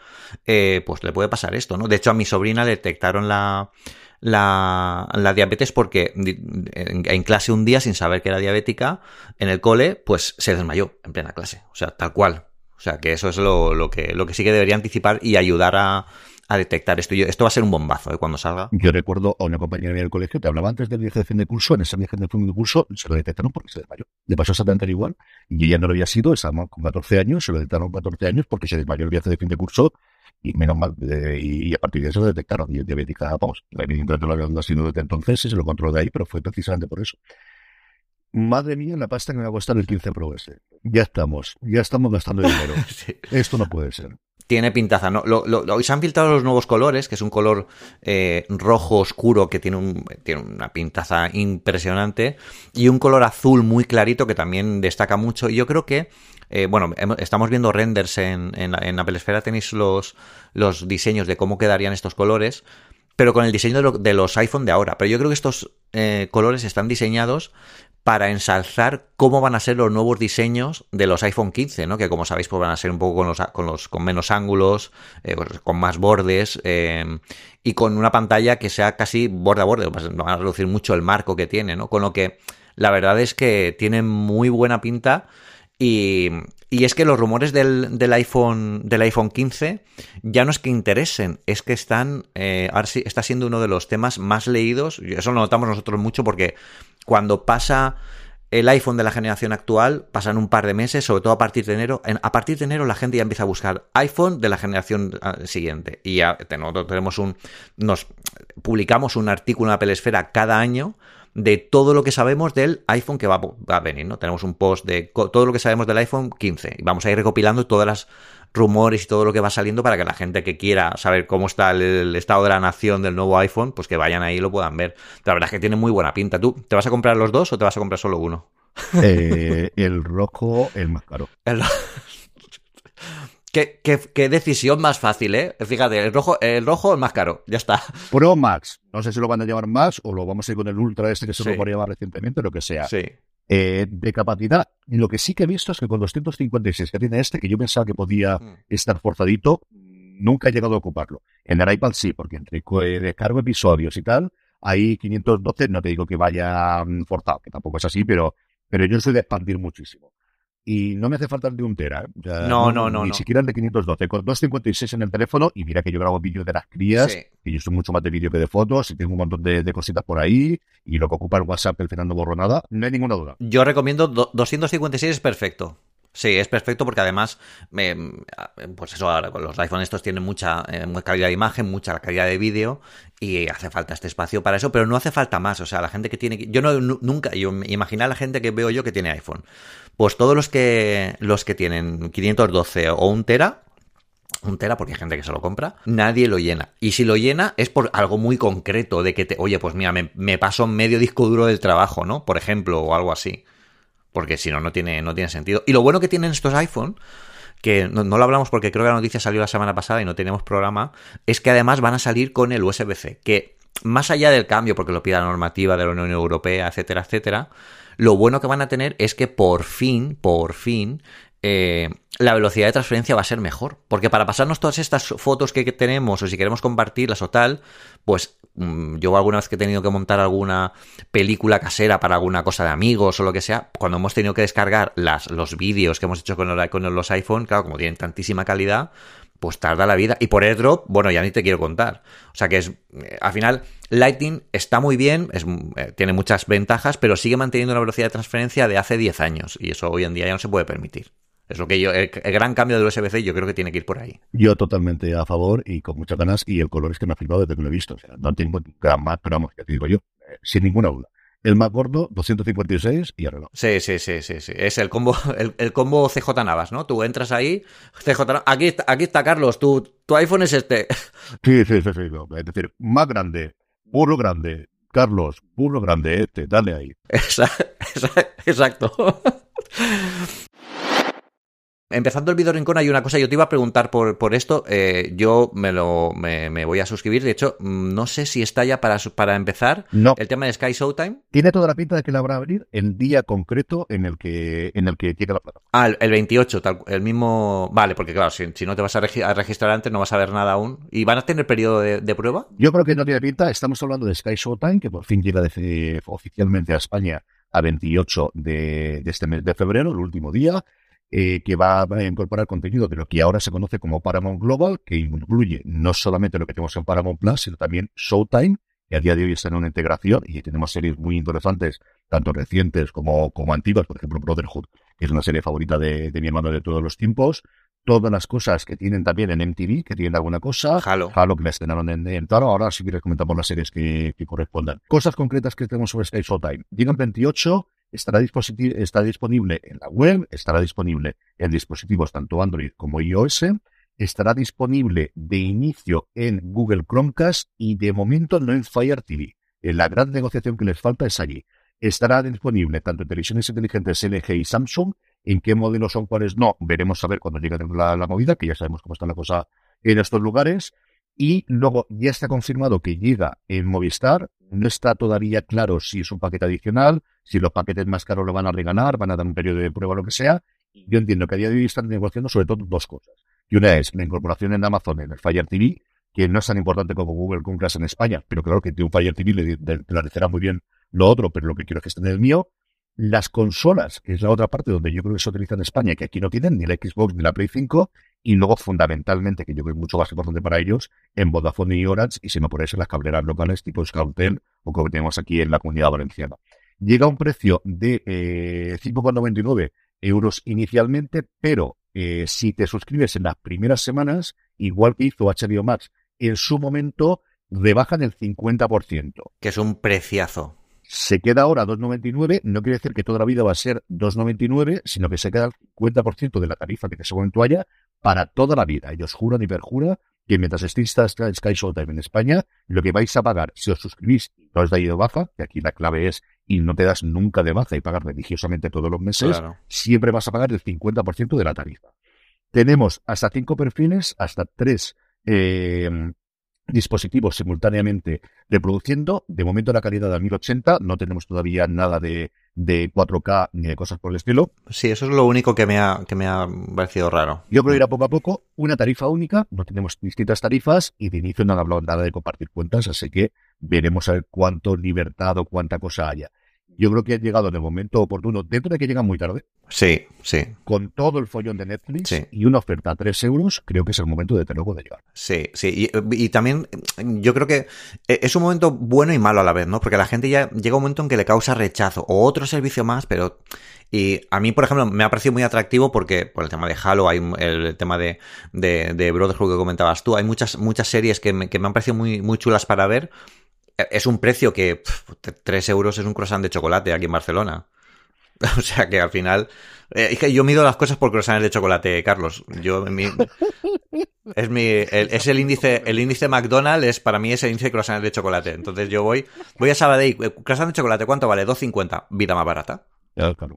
eh, pues le puede pasar esto, ¿no? De hecho, a mi sobrina detectaron la, la, la diabetes porque en, clase un día, sin saber que era diabética, en el cole, pues se desmayó en plena clase. O sea, tal cual. O sea, que eso es lo, lo, que, lo que sí que debería anticipar y ayudar a, a detectar esto. esto va a ser un bombazo ¿eh? cuando salga. Yo recuerdo a una compañera del colegio que hablaba antes del viaje de fin de curso, en ese viaje de fin de curso se lo detectaron porque se desmayó. Le pasó exactamente igual y ella no lo había sido, estábamos con 14 años, se lo detectaron con 14 años porque se desmayó el viaje de fin de curso y menos mal, eh, y, a partir de eso lo detectaron. Y diabética, vamos, evidentemente lo había sido desde entonces y se lo controló de ahí, pero fue precisamente por eso. Madre mía, la pasta que me va a costar el 15 Pro S. Ya estamos, ya estamos gastando <laughs> dinero. Esto no puede ser tiene pintaza. ¿no? Lo, se han filtrado los nuevos colores, que es un color eh, rojo oscuro que tiene, un, tiene una pintaza impresionante, y un color azul muy clarito que también destaca mucho. Y yo creo que, eh, bueno, estamos viendo renders en, en, en Apple Esfera, tenéis los, los diseños de cómo quedarían estos colores pero con el diseño de, de, los iPhone de ahora. Pero yo creo que estos eh, colores están diseñados para ensalzar cómo van a ser los nuevos diseños de los iPhone 15, ¿no? Que como sabéis, pues van a ser un poco con los, con los con menos ángulos, eh, pues, con más bordes eh, y con una pantalla que sea casi borde a borde. Van a reducir mucho el marco que tiene, ¿no? Con lo que la verdad es que tiene muy buena pinta y, y es que los rumores del, del, iPhone del iPhone 15 ya no es que interesen, es que están eh, está siendo uno de los temas más leídos. Eso lo notamos nosotros mucho porque cuando pasa el iPhone de la generación actual, pasan un par de meses, sobre todo a partir de enero. a partir de enero la gente ya empieza a buscar iPhone de la generación ah, siguiente. Y ya tenemos un. Nos publicamos un artículo en Apple Esfera cada año de todo lo que sabemos del iPhone que va, a venir, ¿no? Tenemos un post de todo lo que sabemos del iPhone 15 y vamos a ir recopilando todas las rumores y todo lo que va saliendo para que la gente que quiera saber cómo está el, estado de la nación del nuevo iPhone, pues que vayan ahí y lo puedan ver. La verdad es que tiene muy buena pinta. ¿Tú te vas a comprar los dos o te vas a comprar solo uno? Eh, <laughs> el rojo, el más caro. <laughs> Qué, qué, decisión más fácil, ¿eh? Fíjate, el rojo, el rojo es más caro, ya está. Pro Max, no sé si lo van a llamar Max o lo vamos a ir con el Ultra este que se lo van a llamar recientemente, lo que sea. Sí. Eh, de capacidad, lo que sí que he visto es que con 256 que tiene este, que yo pensaba que podía mm. estar forzadito, nunca he llegado a ocuparlo. En el iPad sí, porque entre eh, descargo episodios y tal, hay 512, no te digo que vaya mm, forzado, que tampoco es así, pero, pero yo soy de expandir muchísimo y no me hace falta el de un tera. ¿eh? no, no, no. Ni siquiera el de 512. Con 256 en el teléfono y mira que yo grabo vídeos de las crías, y yo soy mucho más de vídeo que de fotos y tengo un montón de, cositas por ahí y lo que ocupa el WhatsApp, el Fernando borro nada, no hay ninguna duda. Yo recomiendo 256 es perfecto. Sí, es perfecto porque además, pues eso, ahora con los iPhone estos tienen mucha, eh, calidad de imagen, mucha calidad de vídeo y hace falta este espacio para eso, pero no hace falta más. O sea, la gente que tiene, yo no nunca, yo imagina la gente que veo yo que tiene iPhone, pues todos los que los que tienen 512 o un tera, un tera porque hay gente que se lo compra, nadie lo llena. Y si lo llena es por algo muy concreto de que te, oye, pues mira, me paso medio disco duro del trabajo, ¿no? Por ejemplo, o algo así porque si no, no tiene, no tiene sentido. Y lo bueno que tienen estos iPhone, que no, lo hablamos porque creo que la noticia salió la semana pasada y no tenemos programa, es que además van a salir con el USB-C, que más allá del cambio, porque lo pide la normativa de la Unión Europea, etcétera, etcétera, lo bueno que van a tener es que por fin, por fin, eh, la velocidad de transferencia va a ser mejor. Porque para pasarnos todas estas fotos que tenemos o si queremos compartirlas o tal, pues Mm, yo alguna vez que he tenido que montar alguna película casera para alguna cosa de amigos o lo que sea, cuando hemos tenido que descargar los vídeos que hemos hecho con, los iPhone, claro, como tienen tantísima calidad, pues tarda la vida. Y por AirDrop, bueno, ya ni te quiero contar. O sea que es, eh, al final, Lightning está muy bien, eh, tiene muchas ventajas, pero sigue manteniendo una velocidad de transferencia de hace 10 años. Y eso hoy en día ya no se puede permitir. Es lo que yo, el, gran cambio del USB-C yo creo que tiene que ir por ahí. Yo totalmente a favor y con muchas ganas y el color es que me ha flipado desde que lo he visto. O sea, no tengo gran más, pero vamos, ya te digo yo, eh, sin ninguna duda. El más gordo, 256 y arreglo. Sí, sí, sí, sí, sí. Es el combo, <laughs> el, combo CJ Navas, ¿no? Tú entras ahí, CJ Navas, aquí está, aquí está Carlos, tu, tu iPhone es este. <laughs> Sí, sí, sí, sí. Es decir, más grande, burro grande, Carlos, burro grande, este, dale ahí. <laughs> Exacto. Empezando el video rincón hay una cosa, yo te iba a preguntar por, por esto, eh, yo me lo me, voy a suscribir, de hecho, mm, no sé si está ya para, para empezar no. el tema de Sky Showtime. Tiene toda la pinta de que la habrá a abrir el día concreto en el que en el que tiene la plataforma. Ah, el, 28, tal, el mismo... Vale, porque claro, si, no te vas a, registrar antes no vas a ver nada aún. ¿Y van a tener periodo de, prueba? Yo creo que no tiene pinta, estamos hablando de Sky Showtime, que por fin llega oficialmente a España a 28 de, de este mes de febrero, el último día. Eh, que va a incorporar contenido de lo que ahora se conoce como Paramount Global, que incluye no solamente lo que tenemos en Paramount Plus, sino también Showtime, que a día de hoy está en una integración y tenemos series muy interesantes, tanto recientes como, como antiguas, por ejemplo Brotherhood, que es una serie favorita de, mi hermano de todos los tiempos, todas las cosas que tienen también en MTV, que tienen alguna cosa. Halo. Halo, que me estrenaron en, en Taro. Ahora si quieres comentamos las series que, que, correspondan. Cosas concretas que tenemos sobre Sky Showtime. Llegan 28, estará, está disponible en la web, estará disponible en dispositivos tanto Android como iOS, estará disponible de inicio en Google Chromecast y de momento no en Fire TV. La gran negociación que les falta es allí. Estará disponible tanto en televisiones inteligentes LG y Samsung. En qué modelos son, cuáles no, veremos a ver cuando llegue la, la movida, que ya sabemos cómo está la cosa en estos lugares. Y luego ya está confirmado que llega en Movistar. No está todavía claro si es un paquete adicional, si los paquetes más caros lo van a regalar, van a dar un periodo de prueba lo que sea. Yo entiendo que a día de hoy están negociando sobre todo dos cosas. Y una es la incorporación en Amazon en el Fire TV, que no es tan importante como Google Chromecast en España, pero claro que tiene un Fire TV le, le, muy bien lo otro, pero lo que quiero es que esté en el mío. Las consolas, que es la otra parte donde yo creo que se utiliza en España, que aquí no tienen ni la Xbox ni la Play 5, y luego fundamentalmente, que yo creo que es mucho más importante para ellos, en Vodafone y Orange, y si me ponéis en las cableras locales tipo Scoutel o como tenemos aquí en la comunidad valenciana. Llega a un precio de eh, 5,99 euros inicialmente, pero eh, si te suscribes en las primeras semanas, igual que hizo HBO Max en su momento, rebajan el 50%. Que es un preciazo se queda ahora 2,99, no quiere decir que toda la vida va a ser 2,99, sino que se queda el 50% de la tarifa que en ese momento haya para toda la vida. Ellos juran y perjuran que mientras estéis en Sky Showtime en España, lo que vais a pagar si os suscribís y no os dais de baja, que aquí la clave es y no te das nunca de baja y pagar religiosamente todos los meses, siempre vas a pagar el 50% de la tarifa. Tenemos hasta cinco perfiles, hasta tres eh, dispositivos simultáneamente reproduciendo. De momento la calidad de 1080, no tenemos todavía nada de, de 4K ni de cosas por el estilo. Sí, eso es lo único que me ha, que me ha parecido raro. Yo creo ir a poco a poco, una tarifa única, no tenemos distintas tarifas y de inicio no han hablado nada de compartir cuentas, así que veremos a ver cuánto libertad o cuánta cosa haya yo creo que ha llegado en el momento oportuno, dentro de que llega muy tarde. Sí, sí. Con todo el follón de Netflix y una oferta a 3 euros, creo que es el momento de tenerlo de llegar. Sí, sí. Y, también yo creo que es un momento bueno y malo a la vez, ¿no? Porque la gente ya llega un momento en que le causa rechazo o otro servicio más, pero... Y a mí, por ejemplo, me ha parecido muy atractivo porque por el tema de Halo, hay el tema de, de, de Brotherhood que comentabas tú, hay muchas, muchas series que me, que me han parecido muy, muy chulas para ver es un precio que 3 euros es un croissant de chocolate aquí en Barcelona. <laughs> O sea que al final. Eh, yo mido las cosas por croissants de chocolate, Carlos. Yo mi, <laughs> es mi es el índice el índice McDonald's es para mí es el índice de croissants de chocolate. Entonces yo voy voy a Sabadell, eh, croissant de chocolate, ¿cuánto vale? 2.50, vida más barata.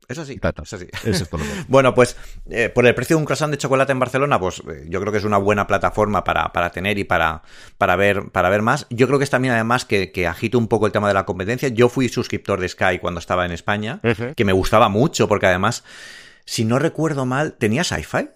Es así. Es así. bueno, pues eh, por el precio de un croissant de chocolate en Barcelona, pues eh, yo creo que es una buena plataforma para, para tener y para, para, ver, para ver más. Yo creo que es también además que, que agita un poco el tema de la competencia. Yo fui suscriptor de Sky cuando estaba en España, que me gustaba mucho porque además, si no recuerdo mal, ¿tenía sci-fi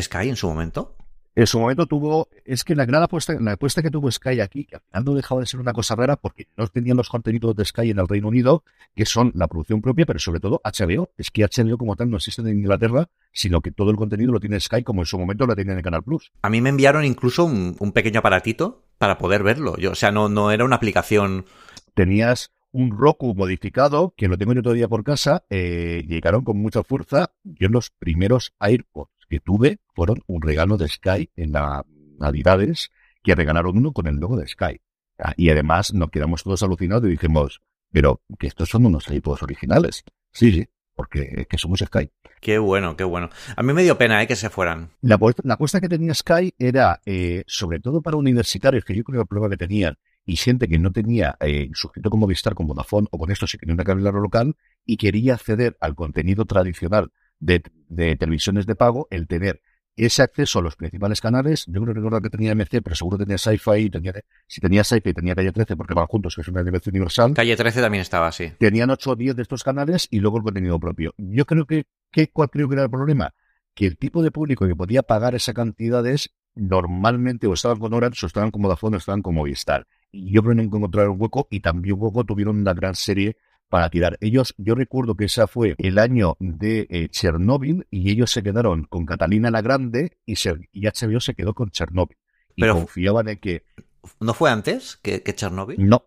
Sky en su momento? En su momento tuvo, es que la gran apuesta, la apuesta que tuvo Sky aquí, que al final no dejaba de ser una cosa rara porque no tenían los contenidos de Sky en el Reino Unido, que son la producción propia, pero sobre todo HBO. Es que HBO como tal no existe en Inglaterra, sino que todo el contenido lo tiene Sky como en su momento lo tenía en el Canal Plus. A mí me enviaron incluso un, pequeño aparatito para poder verlo. Yo, o sea, no, no era una aplicación. Tenías un Roku modificado, que lo tengo yo todavía por casa, eh, llegaron con mucha fuerza. Yo en los primeros AirPods que tuve fueron un regalo de Sky en las Navidades, que regalaron uno con el logo de Sky. Ah, y además nos quedamos todos alucinados y dijimos, pero que estos son unos iPods originales. Sí, sí, porque que somos Sky. Qué bueno, qué bueno. A mí me dio pena ¿eh? que se fueran. La, apuesta que tenía Sky era, eh, sobre todo para universitarios, que yo creo que el problema que tenían, y gente que no tenía eh, suscrito como Vistar, con Vodafone o con esto, si quería una cabina local y quería acceder al contenido tradicional de, televisiones de pago, el tener ese acceso a los principales canales, yo creo que recuerdo que tenía MC, pero seguro tenía Sci-Fi, tenía, si tenía Sci-Fi tenía Calle 13 porque van juntos, que es una nivel universal. Calle 13 también estaba así. Tenían 8 o 10 de estos canales y luego el contenido propio. Yo creo que, que ¿cuál creo que era el problema? Que el tipo de público que podía pagar esas cantidades normalmente o estaban con Orange o estaban con Vodafone o estaban con Movistar. Y yo creo que encontraron un hueco y también poco tuvieron una gran serie para tirar. Ellos, yo recuerdo que ese fue el año de eh, Chernóbil y ellos se quedaron con Catalina la Grande y, y HBO se quedó con Chernóbil. Y Pero confiaban en que... ¿No fue antes que, que Chernóbil? No.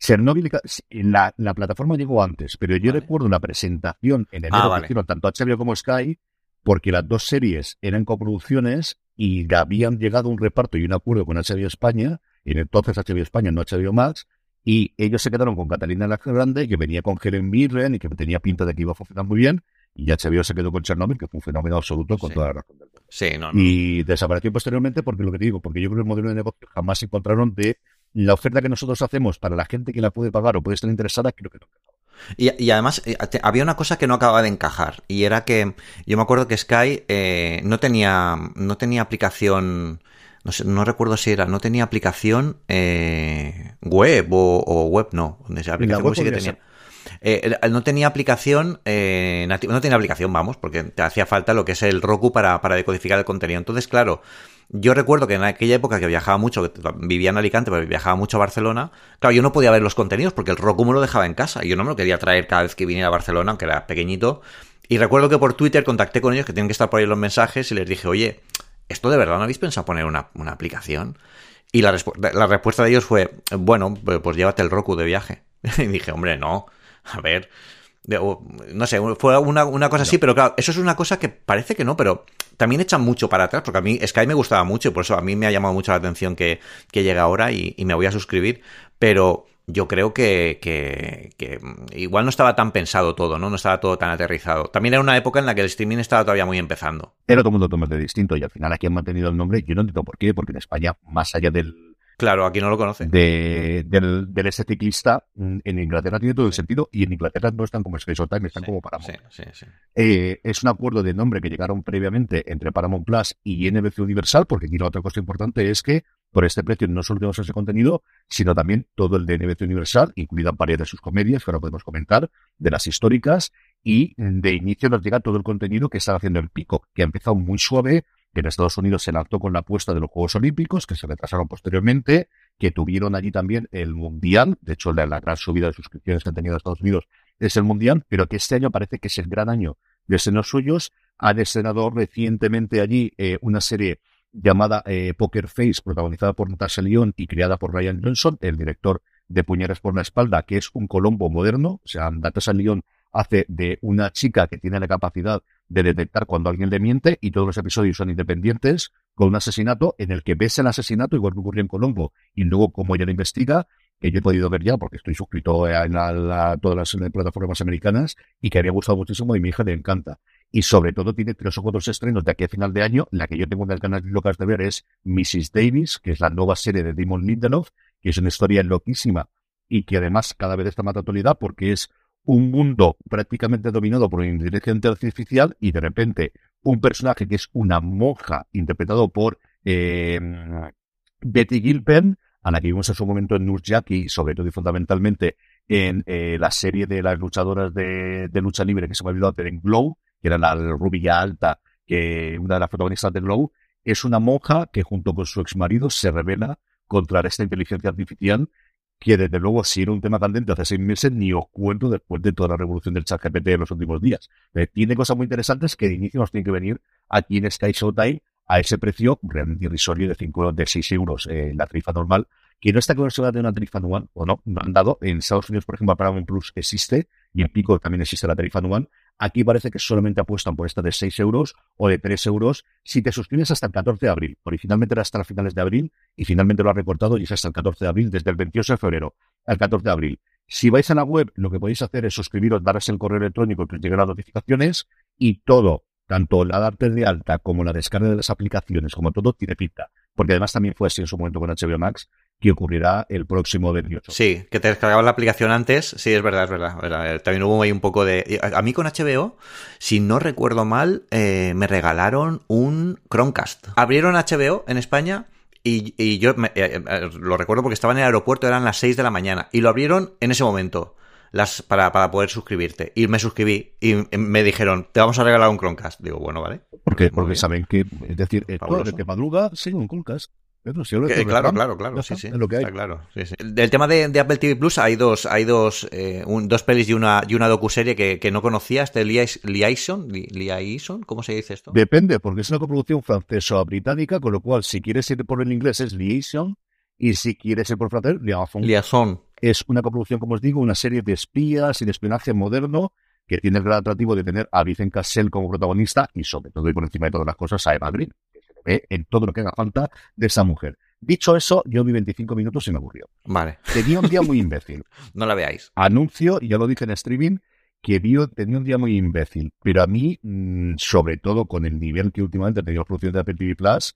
Chernóbil, la, la plataforma llegó antes, pero yo recuerdo una presentación en el ah, que hicieron tanto HBO como Sky, porque las dos series eran coproducciones y habían llegado a un reparto y un acuerdo con HBO España, y entonces HBO España, no HBO Max, y ellos se quedaron con Catalina la Grande, que venía con Helen Mirren y que tenía pinta de que iba a funcionar muy bien. Y HBO se quedó con Chernobyl, que fue un fenómeno absoluto con toda la razón del mundo. Sí, no, Y desapareció posteriormente porque lo que te digo, porque yo creo que el modelo de negocio jamás se encontraron de la oferta que nosotros hacemos para la gente que la puede pagar o puede estar interesada, creo que no. Y, además eh, había una cosa que no acababa de encajar y era que yo me acuerdo que Sky eh, no tenía no tenía aplicación no, sé, no recuerdo si era, no tenía aplicación eh, web o, web, no, donde sea aplicación web sí que tenía. Eh, no tenía aplicación eh, no tenía aplicación, vamos, porque te hacía falta lo que es el Roku para, para decodificar el contenido. Entonces, claro, yo recuerdo que en aquella época que viajaba mucho, que vivía en Alicante, pero viajaba mucho a Barcelona, claro, yo no podía ver los contenidos porque el Roku me lo dejaba en casa y yo no me lo quería traer cada vez que viniera a Barcelona, aunque era pequeñito. Y recuerdo que por Twitter contacté con ellos, que tienen que estar por ahí los mensajes, y les dije, oye, ¿esto de verdad no habéis pensado poner una, aplicación? Y la, la, respuesta de ellos fue, bueno, pues llévate el Roku de viaje. <laughs> y dije, hombre, no, a ver, no sé, fue una, cosa así, pero claro, eso es una cosa que parece que no, pero también echan mucho para atrás, porque a mí Sky me gustaba mucho y por eso a mí me ha llamado mucho la atención que, que llega ahora y, y me voy a suscribir, pero yo creo que, que, igual no estaba tan pensado todo, ¿no? No estaba todo tan aterrizado. También era una época en la que el streaming estaba todavía muy empezando. Era todo mundo totalmente distinto y al final aquí han mantenido el nombre. Yo no entiendo por qué, porque en España, más allá del, Claro, aquí no lo conoce. De, del, del ese ciclista mm, en Inglaterra tiene todo el sentido y en Inglaterra no están como Space Time, están como Paramount. Sí, sí, eh, es un acuerdo de nombre que llegaron previamente entre Paramount Plus y NBC Universal, porque aquí la otra cosa importante es que por este precio no solo tenemos ese contenido, sino también todo el de Universal, incluida varias de sus comedias, que ahora podemos comentar, de las históricas, y de inicio nos llega todo el contenido que está haciendo el pico, que ha empezado muy suave, que en Estados Unidos se lanzó con la apuesta de los Juegos Olímpicos, que se retrasaron posteriormente, que tuvieron allí también el Mundial, de hecho la, gran subida de suscripciones que han tenido Estados Unidos es el Mundial, pero que este año parece que es el gran año de escenos suyos. Han estrenado recientemente allí eh, una serie llamada eh, Poker Face, protagonizada por Natasha Lyon y creada por Ryan Johnson, el director de Puñeras por la Espalda, que es un Colombo moderno. O sea, Natasha Lyon hace de una chica que tiene la capacidad de detectar cuando alguien le miente y todos los episodios son independientes con un asesinato en el que ves el asesinato igual que ocurrió en Colombo y luego como ella lo investiga que yo he podido ver ya porque estoy suscrito a, todas las plataformas americanas y que había gustado muchísimo y mi hija le encanta. Y sobre todo tiene tres o cuatro estrenos de aquí a final de año. La que yo tengo en el canal locas de ver es Mrs. Davis, que es la nueva serie de Damon Lindelof, que es una historia loquísima y que además cada vez está más de actualidad porque es un mundo prácticamente dominado por inteligencia artificial y de repente un personaje que es una monja interpretado por eh, Betty Gilpin, a la que vimos en su momento en Nurjaki, sobre todo y fundamentalmente en eh, la serie de las luchadoras de, lucha libre que se me ha olvidado en Glow, que era la rubia alta, que una de las protagonistas de Glow, es una monja que junto con su ex marido se revela contra esta inteligencia artificial que desde luego si era un tema candente hace seis meses, ni os cuento después de toda la revolución del chat GPT en los últimos días. Eh, tiene cosas muy interesantes que de inicio nos tienen que venir aquí en Sky Showtime a ese precio realmente irrisorio de 5 de 6 euros en la tarifa normal, que no está claro si va a tener una tarifa anual o no, no han dado. En Estados Unidos, por ejemplo, Paramount Plus existe y en Pico también existe la tarifa anual. Aquí parece que solamente apuestan por esta de 6 euros o de 3 euros si te suscribes hasta el 14 de abril. Originalmente era hasta las finales de abril y finalmente lo ha recortado y es hasta el 14 de abril, desde el 28 de febrero al 14 de abril. Si vais a la web, lo que podéis hacer es suscribiros, darles el correo electrónico que os lleguen las notificaciones y todo, tanto la darte de alta como la descarga de las aplicaciones, como todo, tiene pinta. Porque además también fue así en su momento con HBO Max, que ocurrirá el próximo 28. Sí, que te descargabas la aplicación antes. Sí, es verdad, es verdad. Eh, también hubo ahí un poco de... A mí con HBO, si no recuerdo mal, eh, me regalaron un Chromecast. Abrieron HBO en España y, yo eh, lo recuerdo porque estaba en el aeropuerto, eran las 6 de la mañana. Y lo abrieron en ese momento. Las, para, para poder suscribirte. Y me suscribí y me dijeron, te vamos a regalar un Chromecast. Digo, bueno, vale. Porque, porque saben que, es decir, todo el que madruga, sí, un Chromecast claro, claro, claro, sí, sí. claro, Del tema de, Apple TV Plus hay dos, hay dos, eh, dos pelis y una, y una docuserie que, que no conocía, este Liaison, Liaison, ¿cómo se dice esto? Depende, porque es una coproducción francesa-británica, con lo cual si quieres ir por el inglés es Liaison y si quieres ir por francés, Liaison. Liaison. Es una coproducción, como os digo, una serie de espías y de espionaje moderno que tiene el gran atractivo de tener a Vicente Cassel como protagonista y sobre todo y por encima de todas las cosas a Eva Green en todo lo que haga falta de esa mujer. Dicho eso, yo vi 25 minutos y me aburrió. Vale. Tenía un día muy <laughs> imbécil. no la veáis. Anuncio, y ya lo dije en streaming, que vio, tenía un día muy imbécil. Pero a mí, mm, sobre todo con el nivel que últimamente ha tenido producción de Apple TV Plus,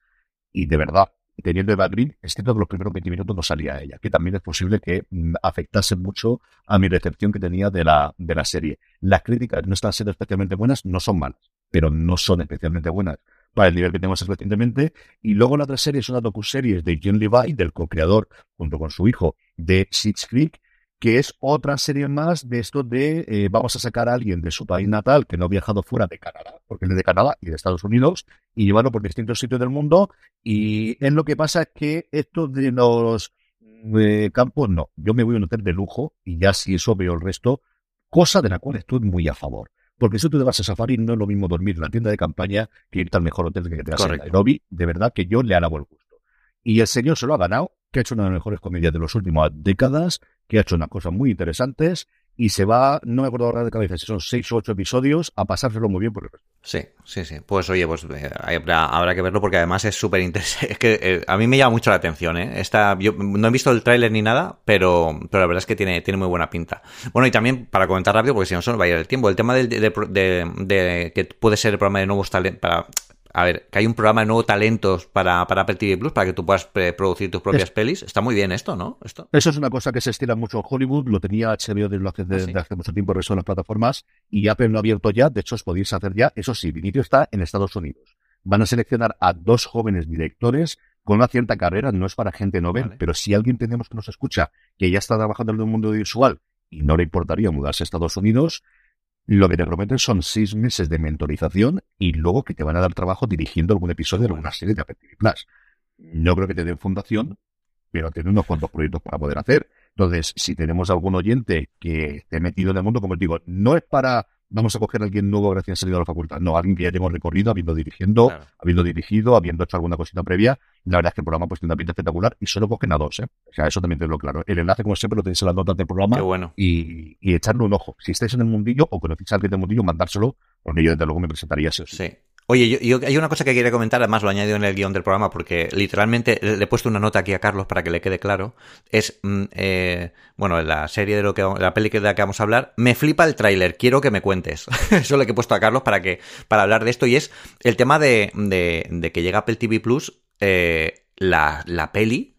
y de verdad, teniendo Eva Green, es que todos los primeros 20 minutos no salía ella, que también es posible que mm, afectase mucho a mi recepción que tenía de la, de la serie. Las críticas no están siendo especialmente buenas, no son malas, pero no son especialmente buenas para el nivel que tenemos recientemente. Y luego la otra serie es una docuserie de Jim Levi, del co-creador, junto con su hijo, de Sitch Creek, que es otra serie más de esto de eh, vamos a sacar a alguien de su país natal que no ha viajado fuera de Canadá, porque él es de Canadá y de Estados Unidos, y llevarlo por distintos sitios del mundo. Y es lo que pasa es que esto de los eh, campos, no, yo me voy a un de lujo y ya si eso veo el resto, cosa de la cual estoy muy a favor. Porque si tú te vas a Safari, no es lo mismo dormir en la tienda de campaña que irte al mejor hotel que te vas a Nairobi. De verdad que yo le alabo el gusto. Y el señor se lo ha ganado, que ha hecho una de las mejores comedias de las últimas décadas, que ha hecho unas cosas muy interesantes y se va, no me acuerdo ahora de cabeza, si son seis o ocho episodios, a pasárselo muy bien por el resto. Sí, sí, sí. Pues oye, pues eh, habrá, que verlo porque además es súper interesante. <laughs> Es que eh, a mí me llama mucho la atención, ¿eh? Esta, yo no he visto el tráiler ni nada, pero, pero la verdad es que tiene, tiene muy buena pinta. Bueno, y también para comentar rápido, porque si no se nos va a ir el tiempo, el tema de, de, que puede ser el programa de nuevos talentos, para a ver, que hay un programa de nuevos talentos para, para Apple TV Plus, para que tú puedas producir tus propias pelis. Está muy bien esto, ¿no? Esto. Eso es una cosa que se estira mucho en Hollywood, lo tenía HBO desde hace, de, hace mucho tiempo, resto de las plataformas, y Apple lo ha abierto ya, de hecho os podéis hacer ya, eso sí, el inicio está en Estados Unidos. Van a seleccionar a dos jóvenes directores con una cierta carrera, no es para gente novel, pero si alguien tenemos que nos escucha que ya está trabajando en el mundo visual y no le importaría mudarse a Estados Unidos, lo que te prometen son seis meses de mentorización y luego que te van a dar trabajo dirigiendo algún episodio de alguna serie de Apple Plus. No creo que te den fundación, pero tiene unos cuantos proyectos para poder hacer. Entonces, si tenemos algún oyente que esté metido en el mundo, como os digo, no es para vamos a coger a alguien nuevo recién salido de la facultad. No, alguien que ya tenemos recorrido, habiendo dirigiendo, habiendo dirigido, habiendo hecho alguna cosita previa. La verdad es que el programa pues tiene una pinta espectacular y solo cogen a dos, ¿eh? O sea, eso también te lo claro. El enlace, como siempre, lo tenéis en las notas del programa. Qué bueno. Y, y echarle un ojo. Si estáis en el mundillo o conocéis a alguien del mundillo, mandárselo, porque yo desde luego me presentaría eso. Sí. Oye, yo, hay una cosa que quería comentar, además lo he añadido en el guion del programa, porque literalmente le he puesto una nota aquí a Carlos para que le quede claro. Es, mm, eh, bueno, la serie de lo que, la peli de la que vamos a hablar, me flipa el tráiler, quiero que me cuentes. <laughs> Eso le he puesto a Carlos para que, para hablar de esto, y es el tema de, de, de que llega Apple TV Plus, eh, la, la peli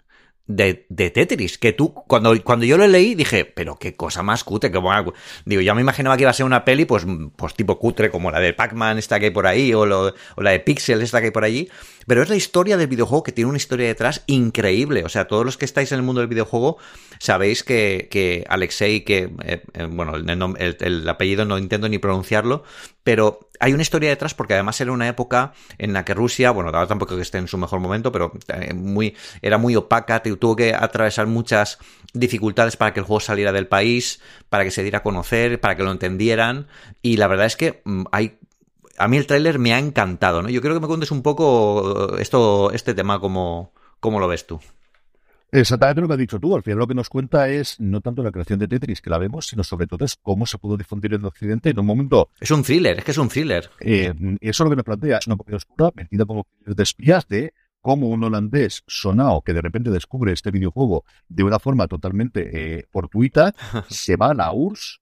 de, de, Tetris, que tú, cuando, cuando yo lo leí, dije, pero qué cosa más cutre, que digo, ya me imaginaba que iba a ser una peli, pues, pues tipo cutre, como la de Pac-Man esta que hay por ahí, o, o la de Pixel esta que hay por allí, pero es la historia del videojuego que tiene una historia detrás increíble, o sea, todos los que estáis en el mundo del videojuego sabéis que, que Alexei, que, eh, eh, bueno, el, el, apellido no intento ni pronunciarlo, pero hay una historia detrás porque además era una época en la que Rusia, bueno, ahora tampoco que esté en su mejor momento, pero eh, muy, era muy opaca, tuvo que atravesar muchas dificultades para que el juego saliera del país, para que se diera a conocer, para que lo entendieran, y la verdad es que mm, hay a mí el tráiler me ha encantado, ¿no? Yo creo que me cuentes un poco esto, este tema, como cómo lo ves tú. Exactamente lo que has dicho tú. Al final lo que nos cuenta es no tanto la creación de Tetris, que la vemos, sino sobre todo es cómo se pudo difundir en Occidente en un momento. Es un thriller, es que es un thriller. Eh, eso es lo que nos plantea. Es una copia oscura metida como de espías de cómo un holandés sonado que de repente descubre este videojuego de una forma totalmente eh, fortuita <laughs> se va a la URSS.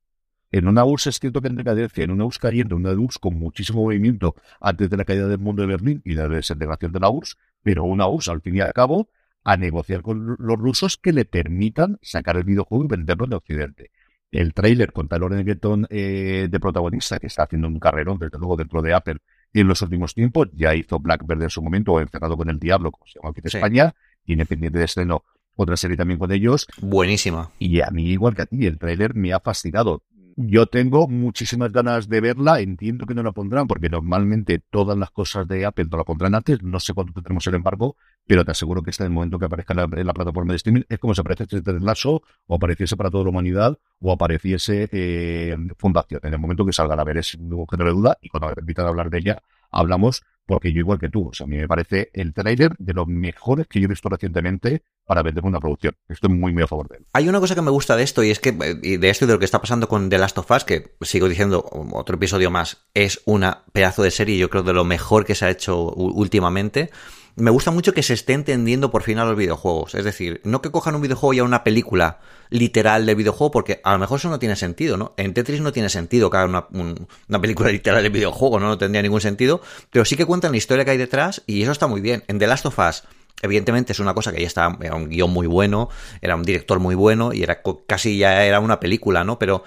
En una URSS es cierto que en decadencia, en una URSS cayendo, una URSS con muchísimo movimiento antes de la caída del mundo de Berlín y de la desintegración de la URSS, pero una URSS al fin y al cabo a negociar con los rusos que le permitan sacar el videojuego y venderlo en Occidente. El tráiler con Taylor Egerton eh, de protagonista, que está haciendo un carrerón, desde luego, dentro de Apple en los últimos tiempos, ya hizo Blackbird en su momento, o Encerrado con el Diablo, como se llama aquí en España, tiene pendiente de estreno otra serie también con ellos. Buenísima. Y a mí, igual que a ti, el tráiler me ha fascinado. Yo tengo muchísimas ganas de verla, entiendo que no la pondrán, porque normalmente todas las cosas de Apple no la pondrán antes, no sé cuándo tendremos el embargo, pero te aseguro que está en el momento que aparezca en la, plataforma de streaming, es como si apareciese este Lasso, o apareciese para toda la humanidad, o apareciese eh, Fundación. En el momento que salga a ver es un objeto de duda, y cuando me permitan hablar de ella, hablamos porque yo igual que tú, o sea, a mí me parece el trailer de los mejores que yo he visto recientemente para vender una producción. Estoy muy, muy a favor de él. Hay una cosa que me gusta de esto y es que, y de esto y de lo que está pasando con The Last of Us, que sigo diciendo otro episodio más, es una pedazo de serie, yo creo de lo mejor que se ha hecho últimamente me gusta mucho que se esté entendiendo por fin a los videojuegos. Es decir, no que cojan un videojuego y a una película literal de videojuego, porque a lo mejor eso no tiene sentido, ¿no? En Tetris no tiene sentido que haga una, película <laughs> literal de videojuego, ¿no? No tendría ningún sentido, pero sí que cuentan la historia que hay detrás y eso está muy bien. En The Last of Us, evidentemente es una cosa que ya está, era un guion muy bueno, era un director muy bueno y era casi ya era una película, ¿no? Pero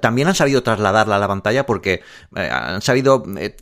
también han sabido trasladarla a la pantalla porque eh, han sabido eh,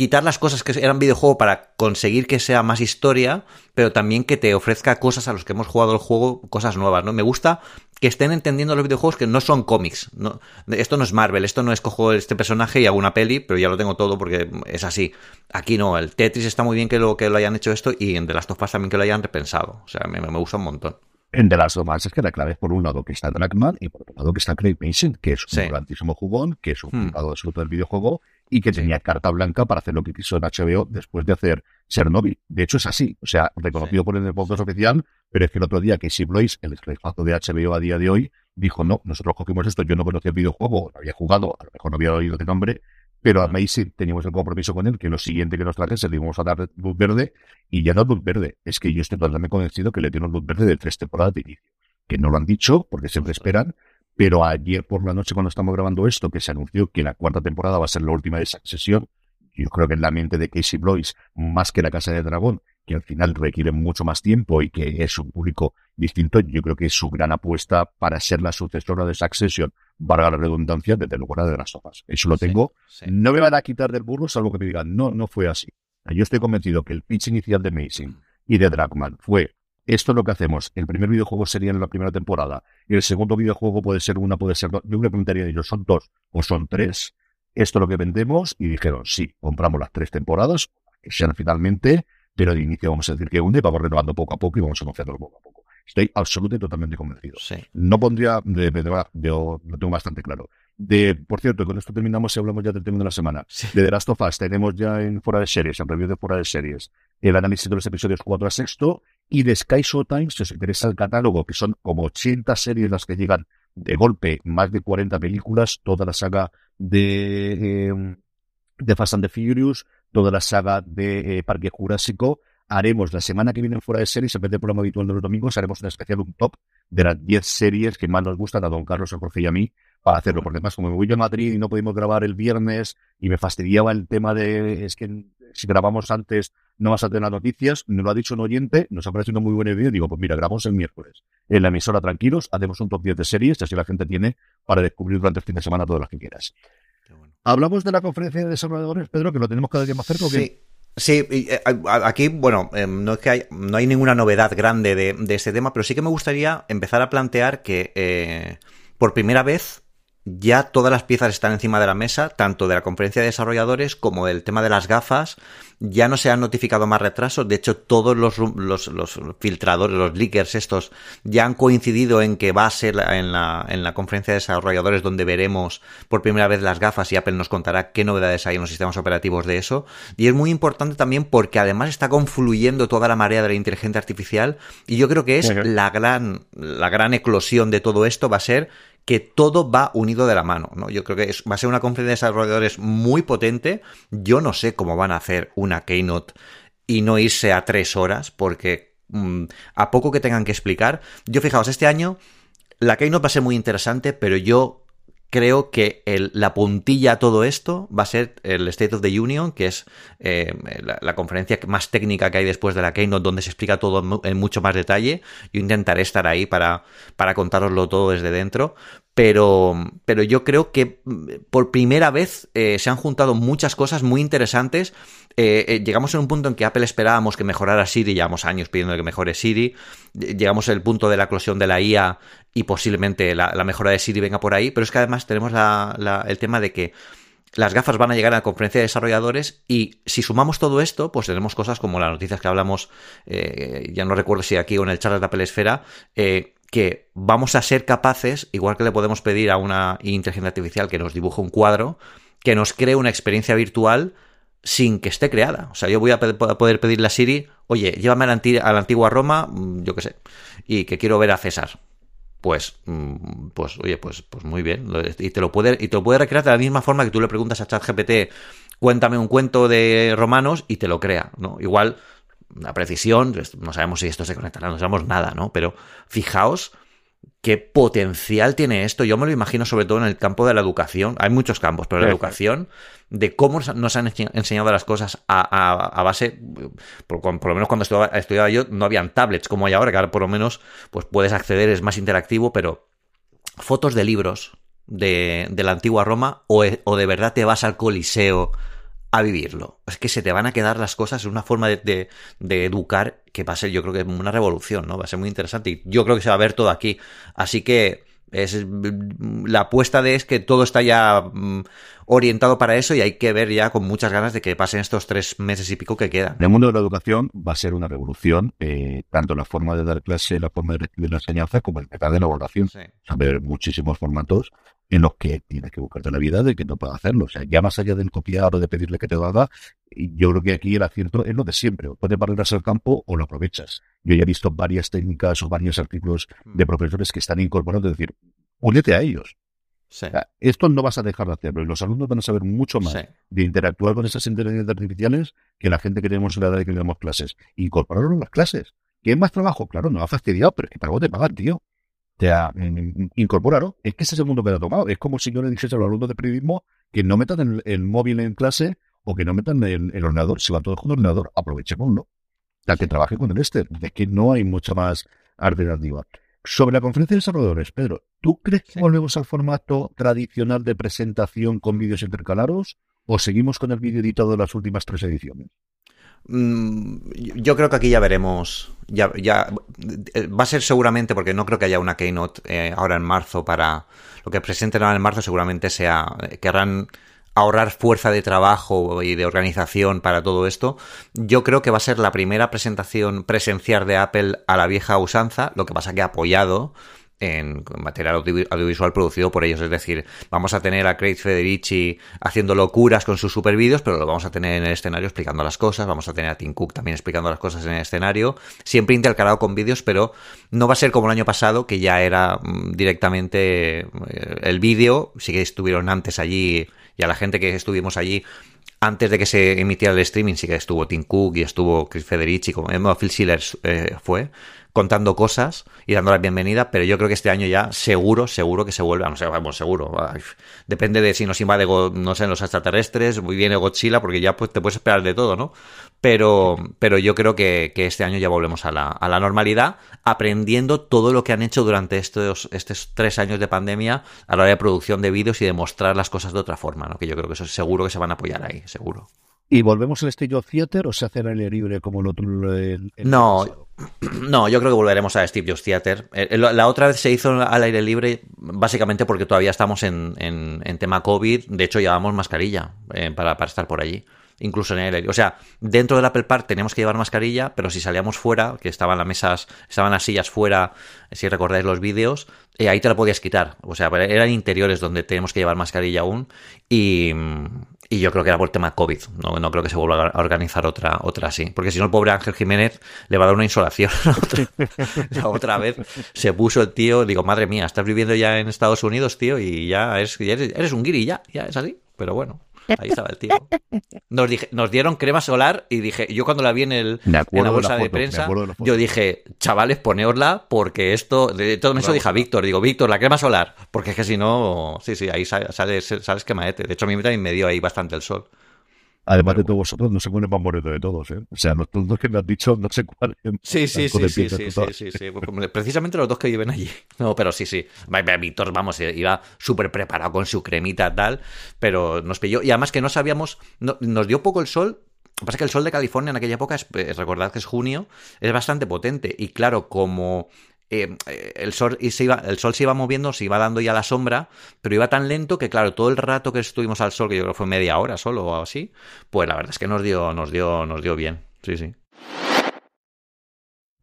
quitar las cosas que eran videojuego para conseguir que sea más historia, pero también que te ofrezca cosas a los que hemos jugado el juego, cosas nuevas, ¿no? Me gusta que estén entendiendo los videojuegos que no son cómics. No, esto no es Marvel, esto no es cojo este personaje y hago una peli, pero ya lo tengo todo porque es así. Aquí no, el Tetris está muy bien que lo, que lo hayan hecho esto y en The Last of Us también que lo hayan repensado. O sea, me, me gusta un montón. En The Last of Us es que la clave es por un lado que está Dragman y por otro lado que está Craig Mason, que es un grandísimo jugón, que es un hmm. jugador absoluto del videojuego y que tenía carta blanca para hacer lo que quiso en HBO después de hacer Chernobyl. De hecho, es así. O sea, reconocido por el podcast oficial, pero es que el otro día Casey Blois, el jefazo de HBO a día de hoy, dijo, no, nosotros cogimos esto, yo no conocía el videojuego, lo había jugado, a lo mejor no había oído de nombre, pero a Macy teníamos el compromiso con él que lo siguiente que nos trajese le íbamos a dar luz verde, y ya no luz verde, es que yo estoy totalmente convencido que le dieron luz verde de tres temporadas de inicio. Que no lo han dicho, porque siempre esperan, pero ayer por la noche cuando estamos grabando esto, que se anunció que la cuarta temporada va a ser la última de esa sesión, Yo creo que en la mente de Casey Blois, más que la Casa de Dragón, que al final requiere mucho más tiempo y que es un público distinto, yo creo que es su gran apuesta para ser la sucesora de Succession, valga la redundancia, desde lugar de las sofas. Eso lo tengo. No me van a quitar del burro, salvo que me digan, no, no fue así. Yo estoy convencido que el pitch inicial de Amazing y de Dragman fue esto es lo que hacemos. El primer videojuego sería en la primera temporada. Y el segundo videojuego puede ser una, puede ser dos. Yo me preguntaría a ellos, ¿son dos o son tres? Esto es lo que vendemos. Y dijeron, sí, compramos las tres temporadas, que sean finalmente, pero de inicio vamos a decir que una y vamos renovando poco a poco y vamos a anunciarlo poco a poco. Estoy absolutamente y totalmente convencido. No pondría, de, yo lo tengo bastante claro. De, por cierto, con esto terminamos y hablamos ya del tema de la semana. De The Last of Us tenemos ya en fuera de series, en review de fuera de series, el análisis de los episodios 4 a 6 y de Sky Showtime, si os interesa el catálogo, que son como 80 series las que llegan de golpe, más de 40 películas, toda la saga de, eh, de Fast and the Furious, toda la saga de eh, Parque Jurásico. Haremos la semana que viene fuera de series, en vez del programa habitual de los domingos, haremos un especial, un top de las 10 series que más nos gustan a don Carlos, a Jorge y a mí, para hacerlo. Porque además, como me voy a Madrid y no pudimos grabar el viernes y me fastidiaba el tema de, es que si grabamos antes no vas a tener noticias, nos lo ha dicho un oyente, nos ha parecido una muy buena idea, y digo, pues mira, grabamos el miércoles. En la emisora tranquilos, hacemos un top 10 de series, así la gente tiene para descubrir durante el fin de semana todas las que quieras. Hablamos de la conferencia de desarrolladores, Pedro, que lo tenemos cada día más cerca. ¿o sí. Sí, eh, aquí, bueno, em, no es que hay, no hay ninguna novedad grande de, este tema, pero sí que me gustaría empezar a plantear que eh, por primera vez ya todas las piezas están encima de la mesa, tanto de la conferencia de desarrolladores como del tema de las gafas. Ya no se han notificado más retrasos. De hecho, todos los, los, filtradores, los leakers estos, ya han coincidido en que va a ser en la, en la conferencia de desarrolladores donde veremos por primera vez las gafas y Apple nos contará qué novedades hay en los sistemas operativos de eso. Y es muy importante también porque además está confluyendo toda la marea de la inteligencia artificial y yo creo que es la gran, la gran eclosión de todo esto va a ser que todo va unido de la mano, ¿no? Yo creo que va a ser una conferencia de desarrolladores muy potente. Yo no sé cómo van a hacer una keynote y no irse a tres horas, porque mm, a poco que tengan que explicar. Yo fijaos, este año la keynote va a ser muy interesante, pero yo creo que la puntilla a todo esto va a ser el State of the Union, que es eh, la, conferencia más técnica que hay después de la Keynote, donde se explica todo en mucho más detalle. Yo intentaré estar ahí para, para contároslo todo desde dentro. Pero, pero yo creo que mm, por primera vez eh, se han juntado muchas cosas muy interesantes. Eh, llegamos en un punto en que Apple esperábamos que mejorara Siri, llevamos años pidiendo que mejore Siri. Llegamos al punto de la eclosión de la IA y posiblemente la, mejora de Siri venga por ahí, pero es que además tenemos el tema de que las gafas van a llegar a la conferencia de desarrolladores y si sumamos todo esto, pues tenemos cosas como las noticias que hablamos, eh, ya no recuerdo si aquí o en el chat de Apple Esfera, eh, que vamos a ser capaces, igual que le podemos pedir a una inteligencia artificial que nos dibuje un cuadro, que nos cree una experiencia virtual sin que esté creada. O sea, yo voy a poder pedirle a Siri, oye, llévame a la, antigua Roma, mm, yo qué sé, y que quiero ver a César pues, mm, pues oye, pues, pues muy bien. Y te lo puede, y te lo puede recrear de la misma forma que tú le preguntas a ChatGPT, cuéntame un cuento de romanos y te lo crea, ¿no? Igual, la precisión, no sabemos si esto se conectará, no sabemos nada, ¿no? Pero fijaos qué potencial tiene esto. Yo me lo imagino sobre todo en el campo de la educación. Hay muchos campos, pero la educación, de cómo nos han enseñado las cosas a, base, por, lo menos cuando estudiaba, yo, no habían tablets como hay ahora, que ahora por lo menos pues puedes acceder, es más interactivo, pero fotos de libros de, la antigua Roma o, o de verdad te vas al Coliseo a vivirlo. Es que se te van a quedar las cosas, es una forma de, educar que va a ser, yo creo que una revolución, ¿no? Va a ser muy interesante y yo creo que se va a ver todo aquí. Así que es la apuesta de es que todo está ya mm, orientado para eso y hay que ver ya con muchas ganas de que pasen estos tres meses y pico que quedan. En el mundo de la educación va a ser una revolución, eh, tanto la forma de dar clase, la forma de recibir la enseñanza, como el método de la evaluación. Sí. a ver muchísimos formatos en los que tienes que buscarte la vida de que no pueda hacerlo. O sea, ya más allá del copiar o de pedirle que te lo haga, yo creo que aquí el acierto es lo de siempre. O puedes barrerse al campo o lo aprovechas. Yo ya he visto varias técnicas o varios artículos de mm. profesores que están incorporando, es decir, únete a ellos. esto no vas a dejar de hacerlo. Y los alumnos van a saber mucho más de interactuar con esas inteligencias artificiales que la gente que tenemos en la edad de que le damos clases. Incorporarlo en las clases. ¿Qué es más trabajo? Claro, no ha fastidiado, pero es que para vos te pagan, tío sea, incorporarlo. Es que ese es el mundo que ha tomado. Es como si yo le dijese a los alumnos de periodismo que no metan el, móvil en clase o que no metan el, el ordenador, si van todos con el ordenador, aprovechémoslo. La que trabaje con el este, de que no hay mucha más alternativa. Sobre la conferencia de desarrolladores, Pedro, ¿tú crees que volvemos al formato tradicional de presentación con vídeos intercalados o seguimos con el vídeo editado de las últimas tres ediciones? Mm, yo creo que aquí ya veremos. Ya, eh, va a ser seguramente, porque no creo que haya una keynote eh, ahora en marzo para. Lo que presenten ahora en marzo seguramente sea. Eh, querrán ahorrar fuerza de trabajo y de organización para todo esto. Yo creo que va a ser la primera presentación presencial de Apple a la vieja usanza, lo que pasa que apoyado en material audiovisual producido por ellos. Es decir, vamos a tener a Craig Federici haciendo locuras con sus super vídeos, pero lo vamos a tener en el escenario explicando las cosas. Vamos a tener a Tim Cook también explicando las cosas en el escenario. Siempre intercalado con vídeos, pero no va a ser como el año pasado, que ya era mm, directamente eh, el vídeo. Sí que estuvieron antes allí y a la gente que estuvimos allí antes de que se emitiera el streaming sí que estuvo Tim Cook y estuvo Chris Federici, como Phil Schiller eh, fue, contando cosas y dando la bienvenida, pero yo creo que este año ya seguro, seguro que se vuelve, no sé, vamos, seguro. depende de si nos invade, no sé, los extraterrestres, muy viene Godzilla, porque ya pues, te puedes esperar de todo, ¿no? Pero, pero yo creo que, este año ya volvemos a la, a la, normalidad, aprendiendo todo lo que han hecho durante estos, estos tres años de pandemia a la hora de producción de vídeos y de mostrar las cosas de otra forma, ¿no? Que yo creo que eso seguro que se van a apoyar ahí, seguro. ¿Y volvemos al estilo Theater o se hace el aire libre como el otro? no, <clears throat> no, yo creo que volveremos a Steve Jobs Theater. Eh, la otra vez se hizo al aire libre básicamente porque todavía estamos en, en, tema COVID. De hecho, llevamos mascarilla eh, para, para estar por allí incluso en el O sea, dentro del Apple Park teníamos que llevar mascarilla, pero si salíamos fuera, que estaban las mesas, estaban las sillas fuera, si recordáis los vídeos, eh, ahí te la podías quitar. O sea, eran interiores donde tenemos que llevar mascarilla aún. Y, y yo creo que era por el tema COVID. No, no creo que se vuelva a organizar otra, otra así. Porque si no, el pobre Ángel Jiménez le va a dar una insolación. <laughs> la otra vez se puso el tío, digo, madre mía, estás viviendo ya en Estados Unidos, tío, y ya eres, eres, eres un guiri, ya, ya es así. Pero bueno. Ahí estaba el tío. Nos, dije, nos dieron crema solar y dije, yo cuando la vi en, el, en la bolsa de, prensa, yo dije, chavales, poneosla porque esto, de todo eso dije a Víctor, digo, Víctor, la crema solar, porque es que si no, sí, sí, ahí sales, sales quemaete. De hecho, a mí también me dio ahí bastante el sol. Además de todos vosotros, no se pone más bonito de todos, ¿eh? O sea, los dos que me has dicho, no sé cuál. Sí, sí, sí, sí, sí, sí, sí, Precisamente los dos que viven allí. No, pero sí, sí. Víctor, vamos, eh, iba súper preparado con su cremita tal, pero nos pilló. Y además que no sabíamos, nos dio poco el sol, lo que pasa es que el sol de California en aquella época, es, eh, recordad que es junio, es bastante potente. Y claro, como eh, el, sol, se iba, el sol se iba moviendo, se iba dando ya la sombra, pero iba tan lento que, claro, todo el rato que estuvimos al sol, que yo creo que fue media hora solo o así, pues la verdad es que nos dio, nos dio, nos dio bien. Sí, sí.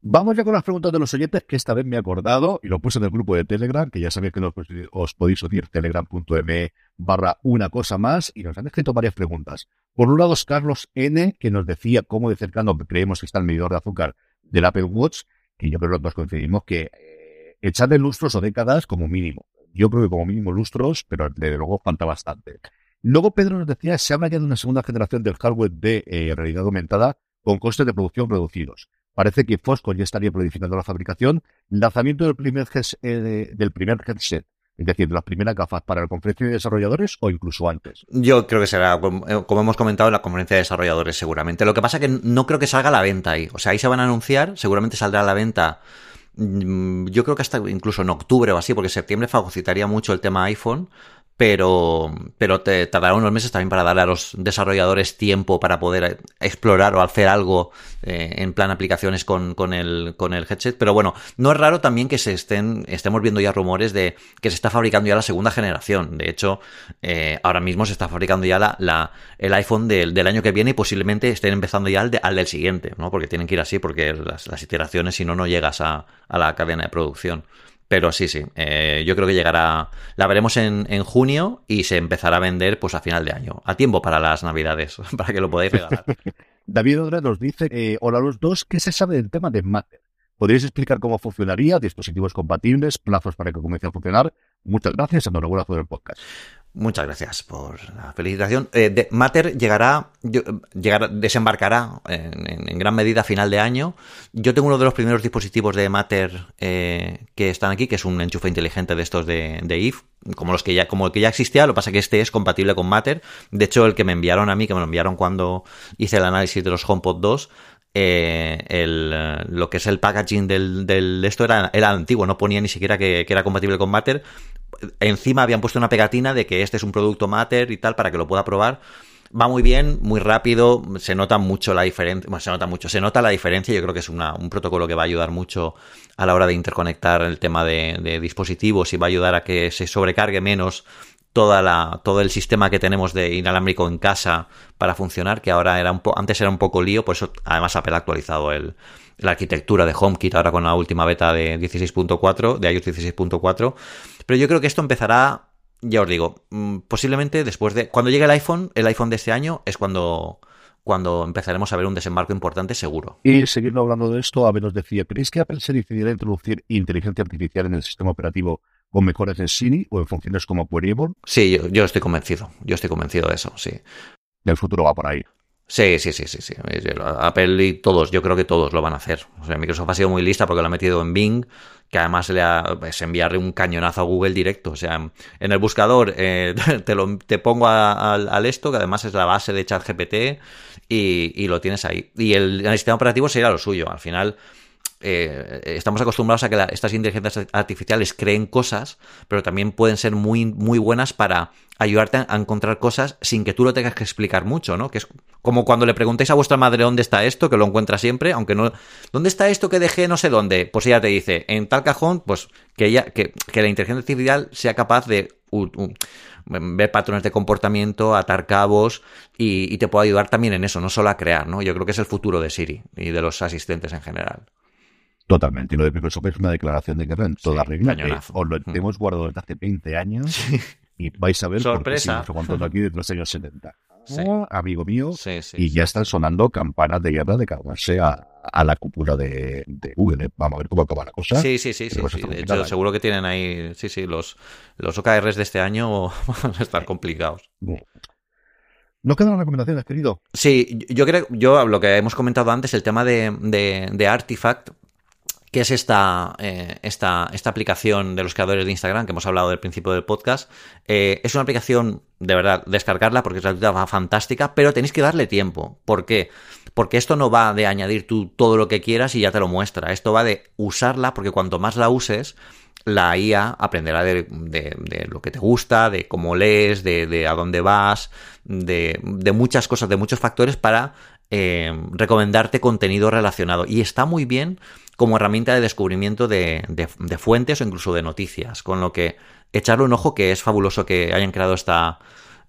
Vamos ya con las preguntas de los oyentes, que esta vez me he acordado y lo puse en el grupo de Telegram, que ya sabéis que os podéis unir telegram.me barra una cosa más y nos han escrito varias preguntas. Por un lado es Carlos N, que nos decía cómo de cercano creemos que está el medidor de azúcar del Apple Watch que yo creo que los dos coincidimos que eh, echarle lustros o décadas como mínimo. Yo creo que como mínimo lustros, pero desde luego falta bastante. Luego Pedro nos decía, se habla ya de una segunda generación del hardware de eh, realidad aumentada con costes de producción reducidos. Parece que Foscon ya estaría planificando la fabricación, lanzamiento del primer, eh, del primer headset es decir, de las primeras gafas para la conferencia de desarrolladores o incluso antes. Yo creo que será, como hemos comentado, en la conferencia de desarrolladores seguramente. Lo que pasa es que no creo que salga a la venta ahí. O sea, ahí se van a anunciar, seguramente saldrá a la venta mm, yo creo que hasta incluso en octubre o así, porque septiembre fagocitaría mucho el tema iPhone, pero, pero te tardará unos meses también para darle a los desarrolladores tiempo para poder explorar o hacer algo eh, en plan aplicaciones con, con, el, con el headset. Pero bueno, no es raro también que se estén, estemos viendo ya rumores de que se está fabricando ya la segunda generación. De hecho, eh, ahora mismo se está fabricando ya la, el iPhone del, del, año que viene y posiblemente estén empezando ya al, al del siguiente, ¿no? Porque tienen que ir así, porque las, las iteraciones, si no, no llegas a, a la cadena de producción. Pero sí, sí, eh, yo creo que llegará, la veremos en, en, junio y se empezará a vender pues a final de año, a tiempo para las navidades, <laughs> para que lo podáis regalar. <laughs> David Odra nos dice, eh, hola a los dos, ¿qué se sabe del tema de Matter? ¿Podríais explicar cómo funcionaría, dispositivos compatibles, plazos para que comience a funcionar? Muchas gracias, enhorabuena por el podcast. Muchas gracias por la felicitación. Eh, Matter llegará, llegará, desembarcará en, gran medida a final de año. Yo tengo uno de los primeros dispositivos de Matter eh, que están aquí, que es un enchufe inteligente de estos de, de IF, como los que ya, como el que ya existía. Lo que pasa es que este es compatible con Matter. De hecho, el que me enviaron a mí, que me lo enviaron cuando hice el análisis de los HomePod 2, eh, el, lo que es el packaging del, esto era, era, antiguo, no ponía ni siquiera que, era compatible con Matter encima habían puesto una pegatina de que este es un producto Matter y tal para que lo pueda probar. Va muy bien, muy rápido, se nota mucho la diferencia, bueno, se nota mucho, se nota la diferencia, yo creo que es un protocolo que va a ayudar mucho a la hora de interconectar el tema de, dispositivos y va a ayudar a que se sobrecargue menos todo el sistema que tenemos de inalámbrico en casa para funcionar, que ahora era un antes era un poco lío, por eso además Apple ha actualizado el, la arquitectura de HomeKit ahora con la última beta de 16.4, de iOS 16.4. Pero yo creo que esto empezará, ya os digo, mm, posiblemente después de. Cuando llegue el iPhone, el iPhone de este año, es cuando cuando empezaremos a ver un desembarco importante seguro. Y siguiendo hablando de esto, Abel nos decía, ¿creéis que Apple se decidirá a introducir inteligencia artificial en el sistema operativo con mejoras en Siri o en funciones como Queryable? Sí, yo, yo, estoy convencido, yo estoy convencido de eso, sí. El futuro va por ahí. Sí, sí, sí, sí, sí. Apple y todos, yo creo que todos lo van a hacer. O sea, Microsoft ha sido muy lista porque lo ha metido en Bing, que además le ha, es pues, enviarle un cañonazo a Google directo. O sea, en el buscador eh, <laughs> te, lo, te pongo al esto, que además es la base de ChatGPT, y, y lo tienes ahí. Y el, el sistema operativo sería lo suyo. Al final, eh, estamos acostumbrados a que estas inteligencias artificiales creen cosas, pero también pueden ser muy, muy buenas para ayudarte a encontrar cosas sin que tú lo tengas que explicar mucho, ¿no? Que es como cuando le preguntéis a vuestra madre dónde está esto, que lo encuentra siempre, aunque no... ¿Dónde está esto que dejé no sé dónde? Pues ella te dice, en tal cajón, pues que ella, que, la inteligencia artificial sea capaz de ver patrones de comportamiento, atar cabos y, y, te puede ayudar también en eso, no solo a crear, ¿no? Yo creo que es el futuro de Siri y de los asistentes en general. Totalmente. Y lo de Microsoft es una declaración de guerra en toda regla. os lo hemos guardado desde hace 20 años y vais a ver por qué aquí desde los años 70. amigo mío. y ya están sonando campanas de guerra de cargarse a, a la cúpula de, Google. ¿eh? Vamos a ver cómo acaba la cosa. Sí, sí, sí. sí, De hecho, seguro que tienen ahí. Sí, sí. Los, los OKRs de este año <laughs> van a estar complicados. ¿No quedan recomendaciones, querido? Sí, yo creo, yo lo que hemos comentado antes, el tema de, de, de Artifact, que es esta, eh, esta, esta, aplicación de los creadores de Instagram que hemos hablado del principio del podcast. Eh, es una aplicación, de verdad, descargarla porque es va fantástica, pero tenéis que darle tiempo. ¿Por qué? Porque esto no va de añadir tú todo lo que quieras y ya te lo muestra. Esto va de usarla porque cuanto más la uses, la IA aprenderá de, de, lo que te gusta, de cómo lees, de, de a dónde vas, de, muchas cosas, de muchos factores para eh, recomendarte contenido relacionado. Y está muy bien como herramienta de descubrimiento de, fuentes o incluso de noticias. Con lo que echarle un ojo que es fabuloso que hayan creado esta,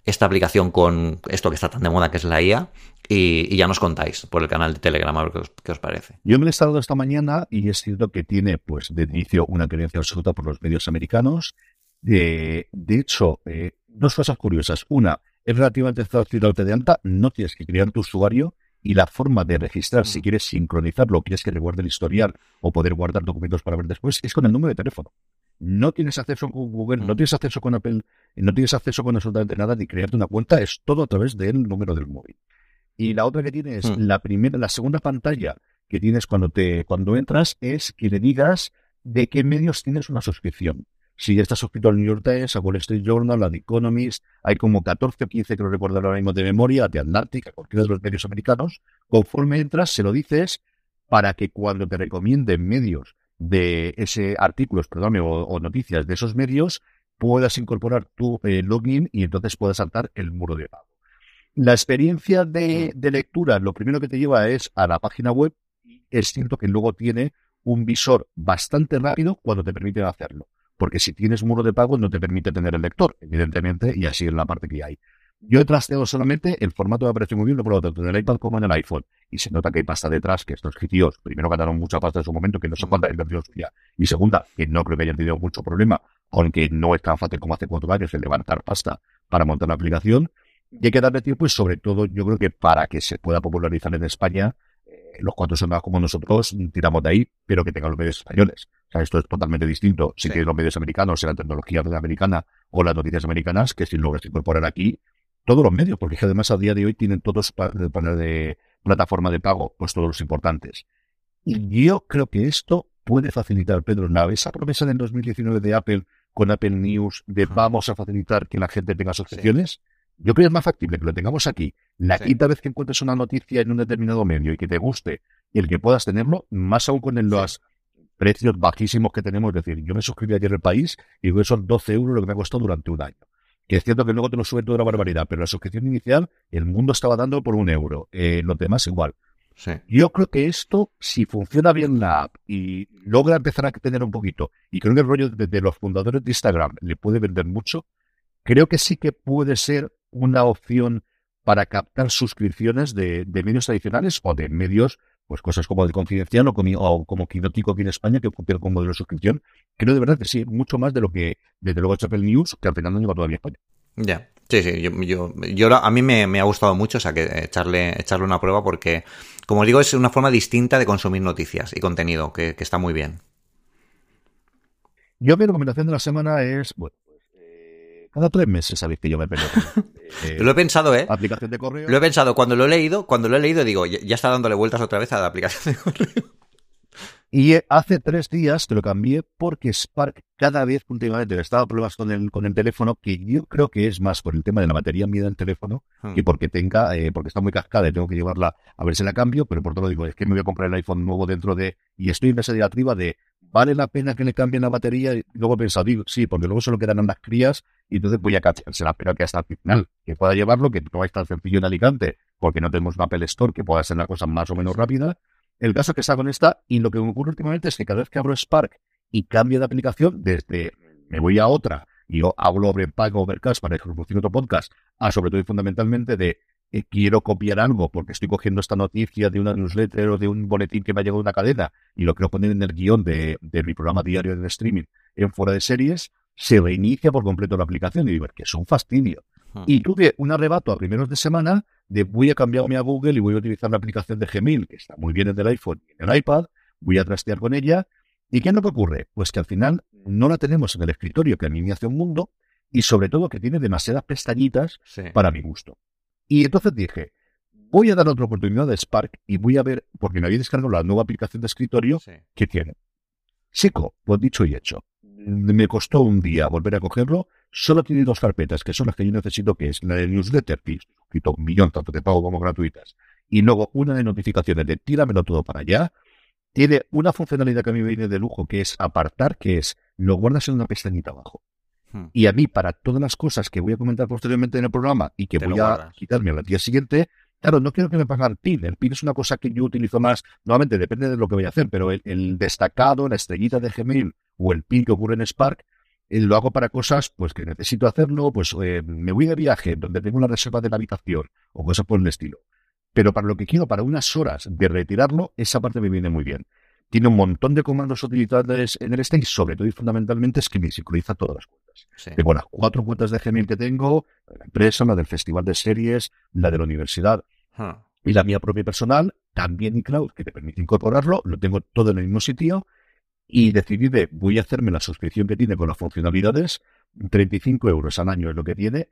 esta aplicación con esto que está tan de moda que es la IA. Y, ya nos contáis por el canal de Telegram a ver qué os, parece. Yo me he estado esta mañana y es cierto que tiene, pues, de inicio una creencia absoluta por los medios americanos. de hecho, eh, dos cosas curiosas. Una, es relativamente fácil de anta, no tienes que crear tu usuario y la forma de registrar, si mm. quieres sincronizarlo, quieres que reguarde el historial o poder guardar documentos para ver después, es con el número de teléfono. No tienes acceso con Google, no mm. tienes acceso con Apple, no tienes acceso con absolutamente nada ni crearte una cuenta, es todo a través del número del móvil. Y la otra que tienes, mm. la primera, la segunda pantalla que tienes cuando te, cuando entras es que le digas de qué medios tienes una suscripción. Si ya estás suscrito al New York Times, a Wall Street Journal, a The Economist, hay como 14 o 15 que lo recuerdo ahora mismo de memoria, de Atlantic, a cualquiera de los medios americanos. Conforme entras, se lo dices para que cuando te recomienden medios de ese artículos, perdón, o, noticias de esos medios, puedas incorporar tu eh, login y entonces puedas saltar el muro de pago. La experiencia de, de, lectura, lo primero que te lleva es a la página web. Es cierto que luego tiene un visor bastante rápido cuando te permiten hacerlo porque si tienes muro de pago no te permite tener el lector, evidentemente, y así es la parte que hay. Yo he trasteado solamente, el formato me parece muy bien, lo puedo tanto en el iPad como en el iPhone. Y se nota que hay pasta detrás, que estos sitios, primero ganaron mucha pasta en su momento, que no sé cuánta inversión suya. Y segunda, que no creo que hayan tenido mucho problema, aunque no es tan fácil como hace cuatro años el levantar pasta para montar una aplicación. Y hay que darle tiempo y sobre todo yo creo que para que se pueda popularizar en España, los cuatro son más como nosotros tiramos de ahí, pero que tengan los medios españoles. O sea, esto es totalmente distinto. Si sí. los medios americanos, sea la tecnología americana o las noticias americanas, que si logras incorporar aquí todos los medios, porque además a día de hoy tienen todos para de plataforma de pago, pues todos los importantes. Y yo creo que esto puede facilitar, Pedro, Nave, esa promesa del 2019 de Apple con Apple News de vamos a facilitar que la gente tenga suscripciones. Yo creo que es más factible que lo tengamos aquí. La quinta vez que encuentres una noticia en un determinado medio y que te guste y el que puedas tenerlo, más aún con los precios bajísimos que tenemos. Es decir, yo me suscribí ayer al país y son 12 euros lo que me ha costado durante un año. Que es cierto que luego te lo sube toda la barbaridad, pero la suscripción inicial el mundo estaba dando por un euro. Eh, los demás igual. Yo creo que esto, si funciona bien la app y logra empezar a tener un poquito, y creo que el rollo de los fundadores de Instagram le puede vender mucho, creo que sí que puede ser una opción para captar suscripciones de, medios tradicionales o de medios, pues cosas como el Confidencial o como, o como Quinótico aquí en España, que cumple con modelo de suscripción. Creo de verdad que sí, mucho más de lo que, desde luego, Apple News, que al final no llega todavía a España. Ya, sí, sí, yo, yo, a mí me, ha gustado mucho, o sea, que echarle, echarle una prueba porque, como digo, es una forma distinta de consumir noticias y contenido, que, que está muy bien. Yo mi recomendación de la semana es, bueno, cada tres meses sabéis que yo me peleo. <laughs> Eh, lo he pensado, ¿eh? Aplicación de correo. Lo he pensado. Cuando lo he leído, cuando lo he leído, digo, ya, está dándole vueltas otra vez a la aplicación de correo. Y eh, hace tres días te lo cambié porque Spark cada vez últimamente le estaba problemas con el, con el teléfono, que yo creo que es más por el tema de la batería mía del teléfono, hmm. que porque tenga, eh, porque está muy cascada y tengo que llevarla a ver si la cambio, pero por todo lo digo, es que me voy a comprar el iPhone nuevo dentro de, y estoy en esa diatriba de ¿vale la pena que le cambien la batería? Y luego he pensado, digo, sí, porque luego solo quedan unas crías y entonces voy a la pero que hasta el final, que pueda llevarlo, que no va a estar sencillo en Alicante, porque no tenemos un Apple Store que pueda ser la cosa más o menos rápida. El caso es que está con esta, y lo que me ocurre últimamente es que cada vez que abro Spark y cambio de aplicación, desde me voy a otra y yo hablo sobre Pago Overcast para reproducir otro podcast, a sobre todo y fundamentalmente de eh, quiero copiar algo porque estoy cogiendo esta noticia de una newsletter o de un boletín que me ha llegado de una cadena y lo quiero poner en el guion de, mi programa diario de streaming en fuera de series, se reinicia por completo la aplicación y digo, que es un fastidio. Hmm. Y tuve un arrebato a primeros de semana de voy a cambiarme a Google y voy a utilizar la aplicación de Gmail, que está muy bien en el iPhone y en el iPad, voy a trastear con ella. ¿Y qué es lo que ocurre? Pues que al final no la tenemos en el escritorio, que a mí me hace un mundo, y sobre todo que tiene demasiadas pestañitas para mi gusto. Y entonces dije, voy a dar otra oportunidad de Spark y voy a ver, porque me había descargado la nueva aplicación de escritorio que tiene. Chico, pues dicho y hecho. Me costó un día volver a cogerlo. Solo tiene dos carpetas, que son las que yo necesito, que es la de newsletter, que escrito un millón, tanto de pago como gratuitas. Y luego una de notificaciones de tíramelo todo para allá. Tiene una funcionalidad que a mí me viene de lujo, que es apartar, que es lo guardas en una pestañita abajo. Hmm. Y a mí, para todas las cosas que voy a comentar posteriormente en el programa y que voy a quitarme al día siguiente, claro, no quiero que me paguen el PIN. El PIN es una cosa que yo utilizo más, nuevamente depende de lo que voy a hacer, pero el, destacado, la estrellita de Gmail o el PIN que ocurre en Spark, eh, lo hago para cosas pues que necesito hacerlo, pues eh, me voy de viaje donde tengo una reserva de la habitación o cosas por el estilo. Pero para lo que quiero, para unas horas de retirarlo, esa parte me viene muy bien tiene un montón de comandos utilizables en el stage, sobre todo y fundamentalmente es que me sincroniza todas las cuentas. Tengo las cuatro cuentas de Gmail que tengo, la empresa, la del festival de series, la de la universidad y la mía propia personal, también iCloud, que te permite incorporarlo, lo tengo todo en el mismo sitio y decidí de voy a hacerme la suscripción que tiene con las funcionalidades, 35 euros al año es lo que tiene,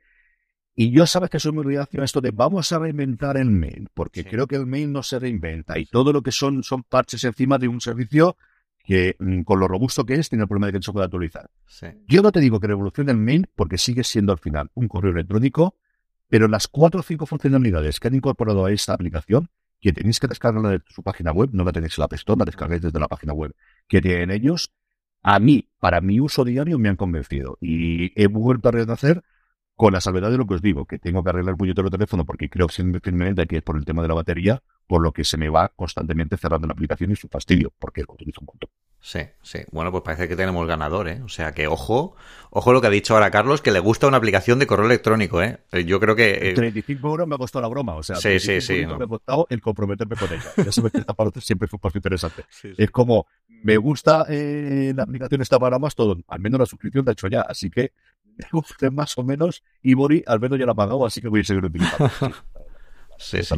y yo sabes que soy muy reacio a esto de vamos a reinventar el mail, porque creo que el mail no se reinventa y todo lo que son son parches encima de un servicio que mm, con lo robusto que es tiene el problema de que no se puede actualizar. Yo no te digo que revolucione el mail porque sigue siendo al final un correo electrónico, pero las cuatro o cinco funcionalidades que han incorporado a esta aplicación, que tenéis que descargarla de su página web, no la tenéis en la App Store, la descargáis desde la página web que tienen ellos, a mí, para mi uso diario, me han convencido. Y he vuelto a renacer con la salvedad de lo que os digo, que tengo que arreglar el puñetero teléfono porque creo firmemente que es por el tema de la batería, por lo que se me va constantemente cerrando la aplicación y su fastidio, porque lo utilizo un montón. Sí, sí. Bueno, pues parece que tenemos ganador, ¿eh? O sea que ojo, ojo lo que ha dicho ahora Carlos, que le gusta una aplicación de correo electrónico, ¿eh? Yo creo que... 35 eh, euros me ha costado la broma, o sea, sí, sí, sí, me ha costado el comprometerme con ella. Ya sabes que esta parte siempre fue un paso interesante. Es como, me gusta eh, la aplicación esta para más todo, al menos la suscripción la he hecho ya, así que me gusta más o menos y Bori al menos ya la ha pagado, así que voy a seguir utilizando. <laughs> sí, sí.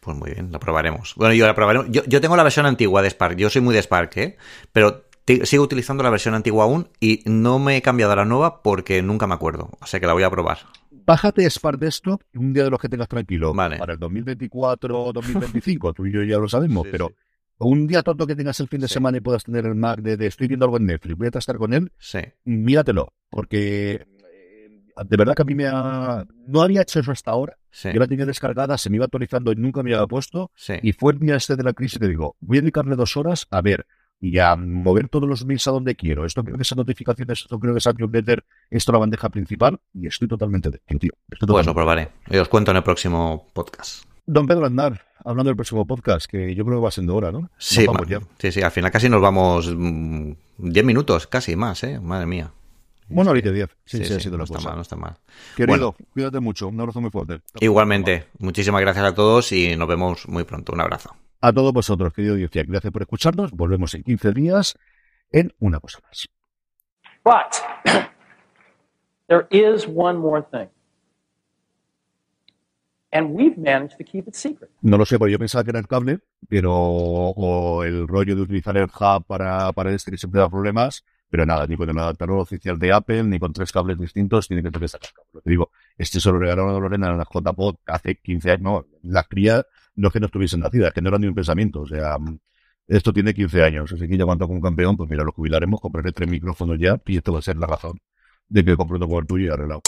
Pues muy bien, la probaremos. Bueno, yo la probaremos. Yo, yo tengo la versión antigua de Spark. Yo soy muy de Spark, ¿eh? Pero sigo utilizando la versión antigua aún y no me he cambiado a la nueva porque nunca me acuerdo. O sea que la voy a probar. Bájate Spark Desktop un día de los que tengas tranquilo. Vale. Para el 2024 o 2025, tú y yo ya lo sabemos, pero un día tonto que tengas el fin de semana y puedas tener el Mac de, estoy viendo algo en Netflix, voy a estar con él, sí. míratelo, porque eh, de verdad que a mí me ha... No había hecho eso hasta ahora. Yo la tenía descargada, se me iba actualizando y nunca me había puesto. Y fue el día este de la crisis te digo, voy a dedicarle dos horas a ver y a mover todos los mails a donde quiero. Esto creo que esas notificaciones, esto creo que es Newsletter, esto la bandeja principal y estoy totalmente de tío. pues lo probaré. Y os cuento en el próximo podcast. Don Pedro Andar, hablando del próximo podcast, que yo creo que va siendo hora, ¿no? Sí, sí, sí, al final casi nos vamos 10 mm, minutos, casi más, ¿eh? Madre mía. Bueno, ahorita 10. Sí, sí, ha sido no está mal, no está mal. Querido, cuídate mucho. Un abrazo muy fuerte. Igualmente. Muchísimas gracias a todos y nos vemos muy pronto. Un abrazo. A todos vosotros, querido audiencia, gracias por escucharnos. Volvemos en 15 días en una cosa más. But <coughs> there is one more thing. And we've managed to keep it secret. No lo sé, porque yo pensaba que era el cable, pero o el rollo de utilizar el hub para, para este que siempre da problemas, pero nada, ni con el adaptador oficial de Apple, ni con tres cables distintos, tiene que tener esa que digo, este se lo regalaron a Lorena en la JPod hace 15 años, no, la cría no es que no estuviesen nacidas, que no era ni un pensamiento. O sea, esto tiene 15 años. Así que ya cuando como campeón, pues mira, lo jubilaremos, compraré tres micrófonos ya y esto va a ser la razón de que compro todo por tuyo y arreglado.